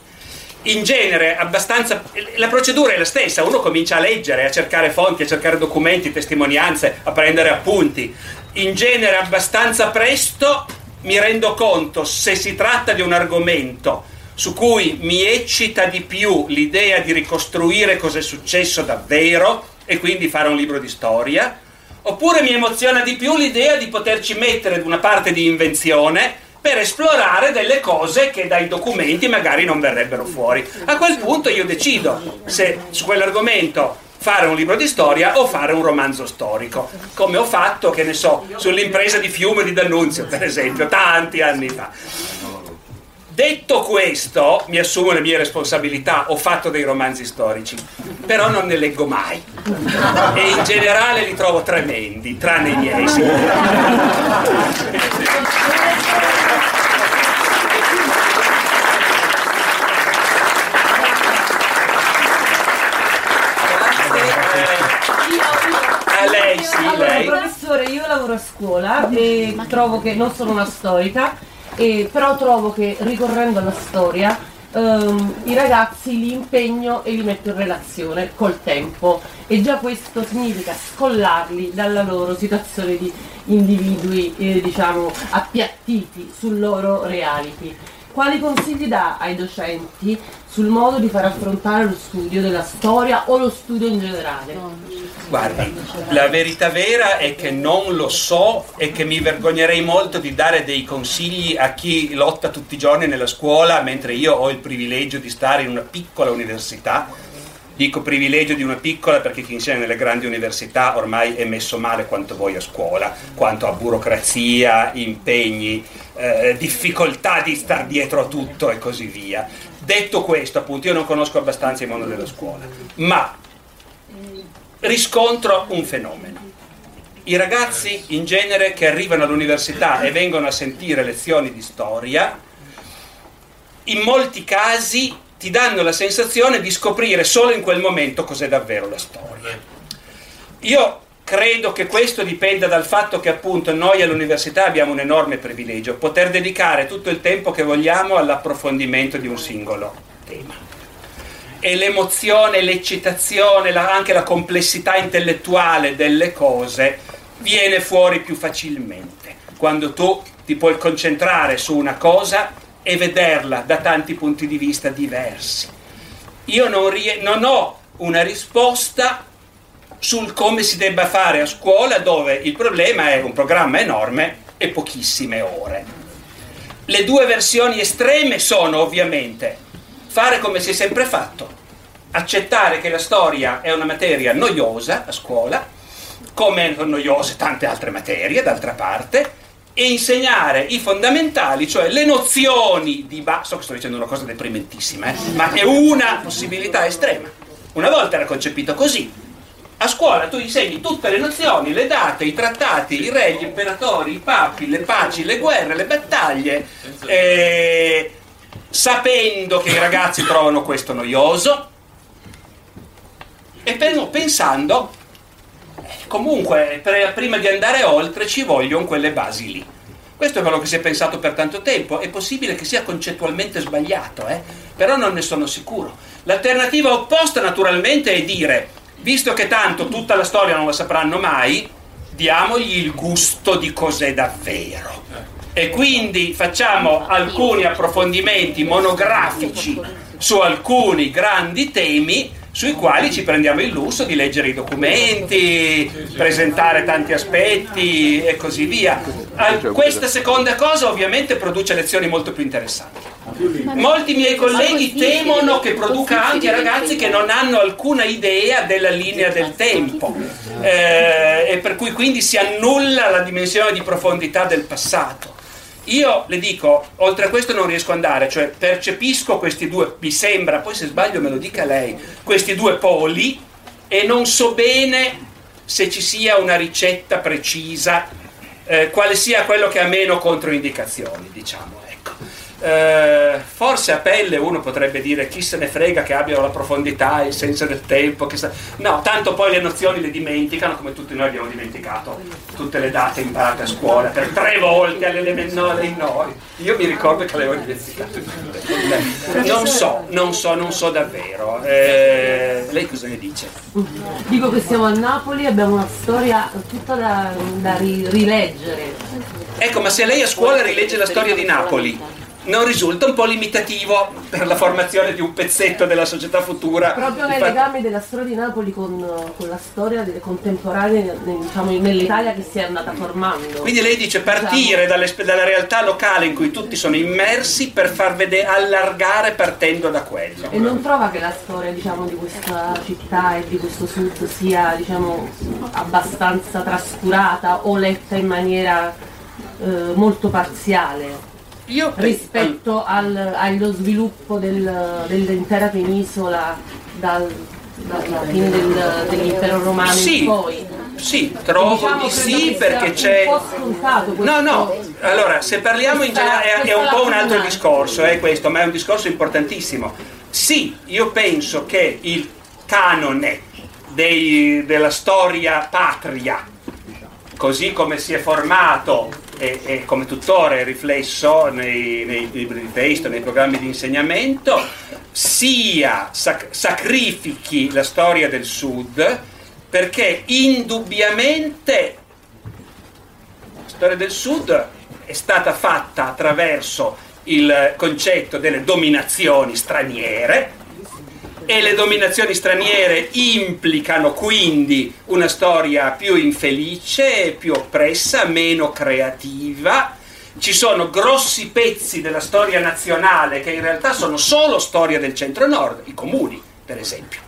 In genere, abbastanza. La procedura è la stessa, uno comincia a leggere, a cercare fonti, a cercare documenti, testimonianze, a prendere appunti. In genere, abbastanza presto mi rendo conto se si tratta di un argomento su cui mi eccita di più l'idea di ricostruire cosa è successo davvero e quindi fare un libro di storia, oppure mi emoziona di più l'idea di poterci mettere una parte di invenzione per esplorare delle cose che dai documenti magari non verrebbero fuori. A quel punto io decido se su quell'argomento fare un libro di storia o fare un romanzo storico, come ho fatto, che ne so, sull'impresa di Fiume di D'Annunzio, per esempio, tanti anni fa. Detto questo, mi assumo le mie responsabilità, ho fatto dei romanzi storici, però non ne leggo mai. E in generale li trovo tremendi, tranne i miei. Sì. A lei, sì, Allora, lei. professore, io lavoro a scuola e trovo che non sono una storica, e- però trovo che ricorrendo alla storia ehm, i ragazzi li impegno e li metto in relazione col tempo e già questo significa scollarli dalla loro situazione di individui eh, diciamo appiattiti sul loro reality. Quali consigli dà ai docenti sul modo di far affrontare lo studio della storia o lo studio in generale? Guardi, la verità vera è che non lo so e che mi vergognerei molto di dare dei consigli a chi lotta tutti i giorni nella scuola, mentre io ho il privilegio di stare in una piccola università. Dico privilegio di una piccola perché chi insegna nelle grandi università ormai è messo male quanto voi a scuola, quanto a burocrazia, impegni, eh, difficoltà di star dietro a tutto e così via. Detto questo, appunto, io non conosco abbastanza il mondo della scuola, ma riscontro un fenomeno. I ragazzi in genere che arrivano all'università e vengono a sentire lezioni di storia, in molti casi ti danno la sensazione di scoprire solo in quel momento cos'è davvero la storia. Io credo che questo dipenda dal fatto che appunto noi all'università abbiamo un enorme privilegio, poter dedicare tutto il tempo che vogliamo all'approfondimento di un singolo tema e l'emozione, l'eccitazione, la- anche la complessità intellettuale delle cose viene fuori più facilmente quando tu ti puoi concentrare su una cosa e vederla da tanti punti di vista diversi. Io non, rie- non ho una risposta sul come si debba fare a scuola dove il problema è un programma enorme e pochissime ore. Le due versioni estreme sono ovviamente fare come si è sempre fatto, accettare che la storia è una materia noiosa a scuola, come sono noiose tante altre materie d'altra parte, e insegnare i fondamentali, cioè le nozioni di base. So che sto dicendo una cosa deprimentissima, eh, ma è una possibilità estrema. Una volta era concepito così. A scuola tu insegni tutte le nozioni, le date, i trattati, i re, gli imperatori, i papi, le paci, le guerre, le battaglie, eh, sapendo che i ragazzi trovano questo noioso e pensando comunque prima di andare oltre ci vogliono quelle basi lì. Questo è quello che si è pensato per tanto tempo, è possibile che sia concettualmente sbagliato, eh? però non ne sono sicuro. L'alternativa opposta naturalmente è dire, visto che tanto tutta la storia non la sapranno mai, diamogli il gusto di cos'è davvero. E quindi facciamo alcuni approfondimenti monografici su alcuni grandi temi sui quali ci prendiamo il lusso di leggere i documenti, presentare tanti aspetti e così via. Ah, Questa seconda cosa ovviamente produce lezioni molto più interessanti. Molti miei colleghi temono che produca anche ragazzi che non hanno alcuna idea della linea del tempo eh, e per cui quindi si annulla la dimensione di profondità del passato. Io le dico, oltre a questo non riesco ad andare, cioè percepisco questi due, mi sembra, poi se sbaglio me lo dica lei, questi due poli e non so bene se ci sia una ricetta precisa, eh, quale sia quello che ha meno controindicazioni, diciamo, ecco. Eh, forse a pelle uno potrebbe dire chi se ne frega che abbiano la profondità, il senso del tempo, che sa- no, tanto poi le nozioni le dimenticano come tutti noi abbiamo dimenticato tutte le date imparate a scuola per tre volte alle elementari, no, io mi ricordo che le avevo dimenticate. Non so, non so, non so davvero. Eh, lei cosa ne dice? Dico che siamo a Napoli, abbiamo una storia tutta da, da ri- rileggere. Ecco, ma se lei a scuola rilegge la storia di Napoli, non risulta un po' limitativo per la formazione di un pezzetto della società futura. Proprio nei Infatti- legami della storia di Napoli con, con la storia delle contemporanee nel- diciamo, nell'Italia che si è andata formando. Quindi lei dice partire dalle- dalla realtà locale in cui tutti sono immersi per far vedere, allargare partendo da quello. E non trova che la storia diciamo, di questa città e di questo sud sia diciamo, abbastanza trascurata o letta in maniera eh, molto parziale rispetto al- allo sviluppo del- dell'intera penisola dal- dalla fine del- dell'impero romano Sì, in poi. Sì, trovo Diciamo, di sì perché c'è... No, no, allora se parliamo in questa- generale è, un po' un altro discorso, è questo, ma è un discorso importantissimo. Sì, io penso che il canone dei- della storia patria, così come si è formato e, e come tuttora è riflesso nei, nei libri di testo, nei programmi di insegnamento, sia sac- sacrifichi la storia del Sud perché indubbiamente la storia del Sud è stata fatta attraverso il concetto delle dominazioni straniere e le dominazioni straniere implicano quindi una storia più infelice, più oppressa, meno creativa. Ci sono grossi pezzi della storia nazionale che in realtà sono solo storia del centro-nord, i comuni per esempio.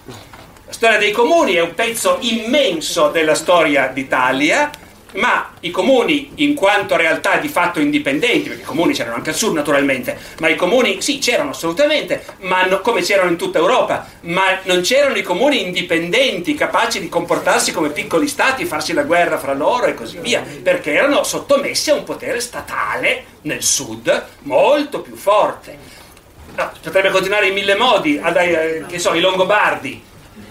La storia dei comuni è un pezzo immenso della storia d'Italia, ma i comuni, in quanto realtà di fatto indipendenti, perché i comuni c'erano anche al sud naturalmente, ma i comuni sì c'erano assolutamente, ma no- come c'erano in tutta Europa, ma non c'erano i comuni indipendenti, capaci di comportarsi come piccoli stati, farsi la guerra fra loro e così via, perché erano sottomessi a un potere statale nel sud molto più forte. No, potrebbe continuare in mille modi, ad- eh, che so, i Longobardi.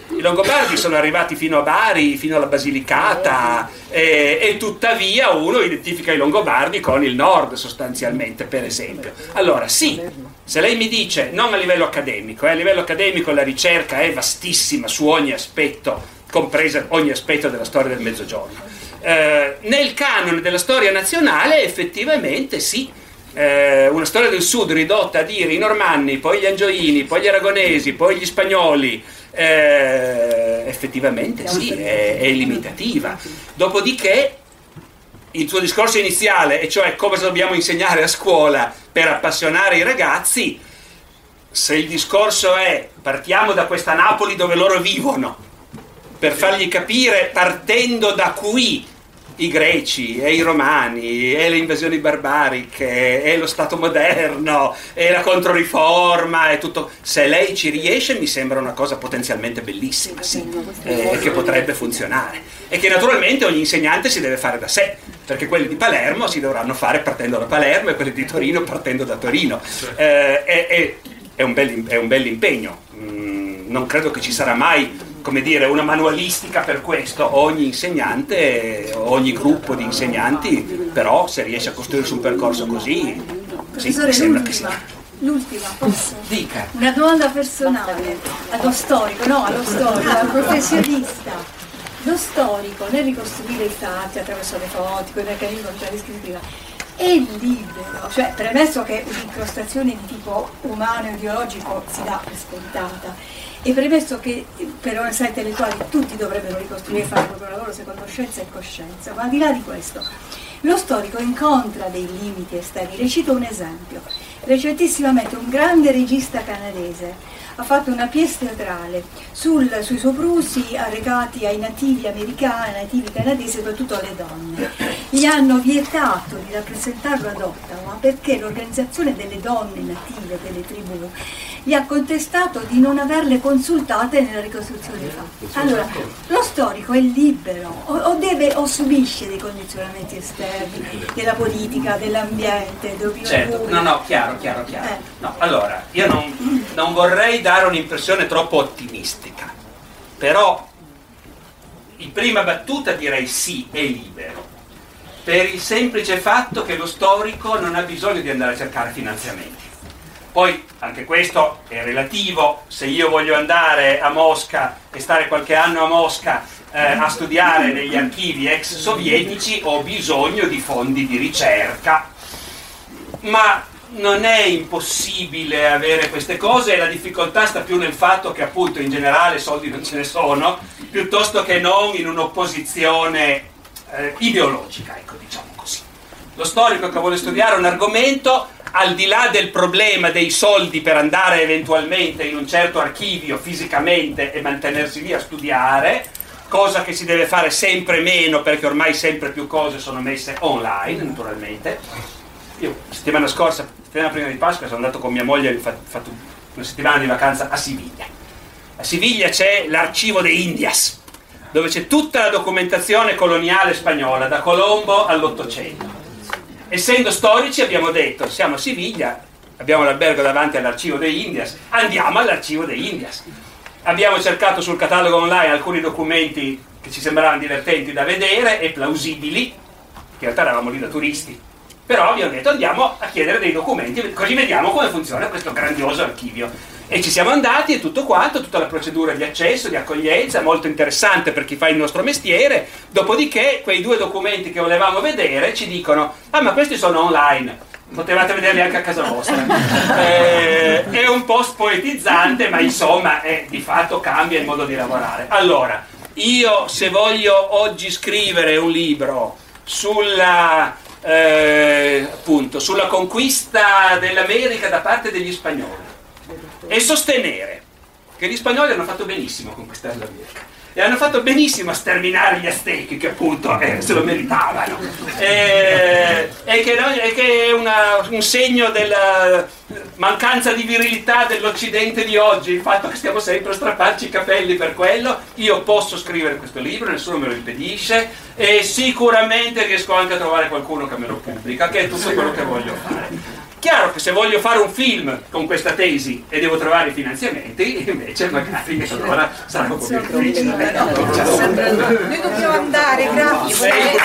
I Longobardi sono arrivati fino a Bari, fino alla Basilicata eh, e tuttavia uno identifica i Longobardi con il nord sostanzialmente, per esempio. Allora sì, se lei mi dice, non a livello accademico, eh, a livello accademico la ricerca è vastissima su ogni aspetto, compresa ogni aspetto della storia del Mezzogiorno. Eh, nel canone della storia nazionale effettivamente sì, eh, una storia del sud ridotta a dire i normanni, poi gli angioini, poi gli aragonesi, poi gli spagnoli, eh, effettivamente sì, è, è limitativa. Dopodiché il suo discorso iniziale, e cioè come dobbiamo insegnare a scuola per appassionare i ragazzi, se il discorso è partiamo da questa Napoli dove loro vivono, per fargli capire partendo da qui i greci e i romani e le invasioni barbariche e lo Stato moderno e la controriforma e tutto. Se lei ci riesce mi sembra una cosa potenzialmente bellissima, sì, eh, che potrebbe funzionare. E che naturalmente ogni insegnante si deve fare da sé, perché quelli di Palermo si dovranno fare partendo da Palermo e quelli di Torino partendo da Torino. Eh, è, è- è un bel, è un bel impegno. Mm, non credo che ci sarà mai come dire, una manualistica per questo. Ogni insegnante, ogni gruppo di insegnanti, però se riesce a costruirsi un percorso così, sì, mi sembra che l'ultima, sia. l'ultima, posso? Dica. Una domanda personale allo storico, no, allo storico, al professionista. Lo storico nel ricostruire i fatti attraverso le foto, con i meccanismi concettuali descrittiva, è libero, cioè premesso che un'incrostazione di tipo umano e ideologico si dà per scontata e premesso che per onestà intellettuale tutti dovrebbero ricostruire e fare il proprio lavoro secondo scienza e coscienza, ma al di là di questo, lo storico incontra dei limiti esterni. Le cito un esempio. Recentissimamente un grande regista canadese ha fatto una pièce teatrale sul- sui soprusi arrecati ai nativi americani, ai nativi canadesi, soprattutto alle donne. Gli hanno vietato di rappresentarlo ad Ottawa perché l'organizzazione delle donne native, delle tribù, gli ha contestato di non averle consultate nella ricostruzione dei fatti. Allora, lo storico è libero o, deve o subisce dei condizionamenti esterni della politica, dell'ambiente, dell'opinione Certo, pubblica. no, no, chiaro, chiaro, chiaro. No, allora, io non, non vorrei dare un'impressione troppo ottimistica, però in prima battuta direi sì, è libero, per il semplice fatto che lo storico non ha bisogno di andare a cercare finanziamenti. Poi anche questo è relativo, se io voglio andare a Mosca e stare qualche anno a Mosca eh, a studiare negli archivi ex sovietici ho bisogno di fondi di ricerca, ma non è impossibile avere queste cose e la difficoltà sta più nel fatto che appunto in generale soldi non ce ne sono, piuttosto che non in un'opposizione eh, ideologica, ecco diciamo così. Lo storico che vuole studiare un argomento, al di là del problema dei soldi per andare eventualmente in un certo archivio fisicamente e mantenersi lì a studiare, cosa che si deve fare sempre meno perché ormai sempre più cose sono messe online naturalmente. Io settimana scorsa, settimana prima di Pasqua, sono andato con mia moglie, ho fatto una settimana di vacanza a Siviglia. A Siviglia c'è l'arcivo de Indias, dove c'è tutta la documentazione coloniale spagnola, da Colombo all'Ottocento. Essendo storici abbiamo detto, siamo a Siviglia, abbiamo l'albergo davanti all'arcivo de Indias, andiamo all'arcivo de Indias. Abbiamo cercato sul catalogo online alcuni documenti che ci sembravano divertenti da vedere e plausibili, che in realtà eravamo lì da turisti. Però abbiamo detto andiamo a chiedere dei documenti, così vediamo come funziona questo grandioso archivio. E ci siamo andati e tutto quanto, tutta la procedura di accesso, di accoglienza, molto interessante per chi fa il nostro mestiere. Dopodiché quei due documenti che volevamo vedere ci dicono, ah ma questi sono online, potevate vederli anche a casa vostra. Eh, è un po' spoetizzante, ma insomma è, di fatto cambia il modo di lavorare. Allora, io se voglio oggi scrivere un libro sulla, eh, appunto, sulla conquista dell'America da parte degli spagnoli. E sostenere che gli spagnoli hanno fatto benissimo a conquistare l'America e hanno fatto benissimo a sterminare gli aztechi che appunto eh, se lo meritavano. E, e che, e che è una, un segno della mancanza di virilità dell'Occidente di oggi il fatto che stiamo sempre a strapparci i capelli per quello. Io posso scrivere questo libro nessuno me lo impedisce e sicuramente riesco anche a trovare qualcuno che me lo pubblica che è tutto quello che voglio fare Chiaro che se voglio fare un film con questa tesi e devo trovare i finanziamenti, invece magari allora sarà un po' più difficile. Noi dobbiamo andare, grazie.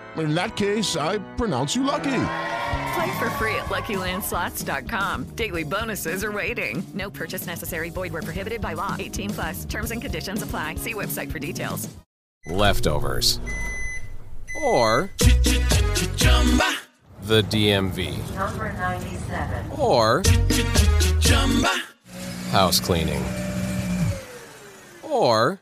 In that case, I pronounce you lucky. Play for free at LuckyLandSlots.com. Daily bonuses are waiting. No purchase necessary. Void where prohibited by law. 18 plus. Terms and conditions apply. See website for details. Leftovers. Or the DMV. Number 97. Or house cleaning. Or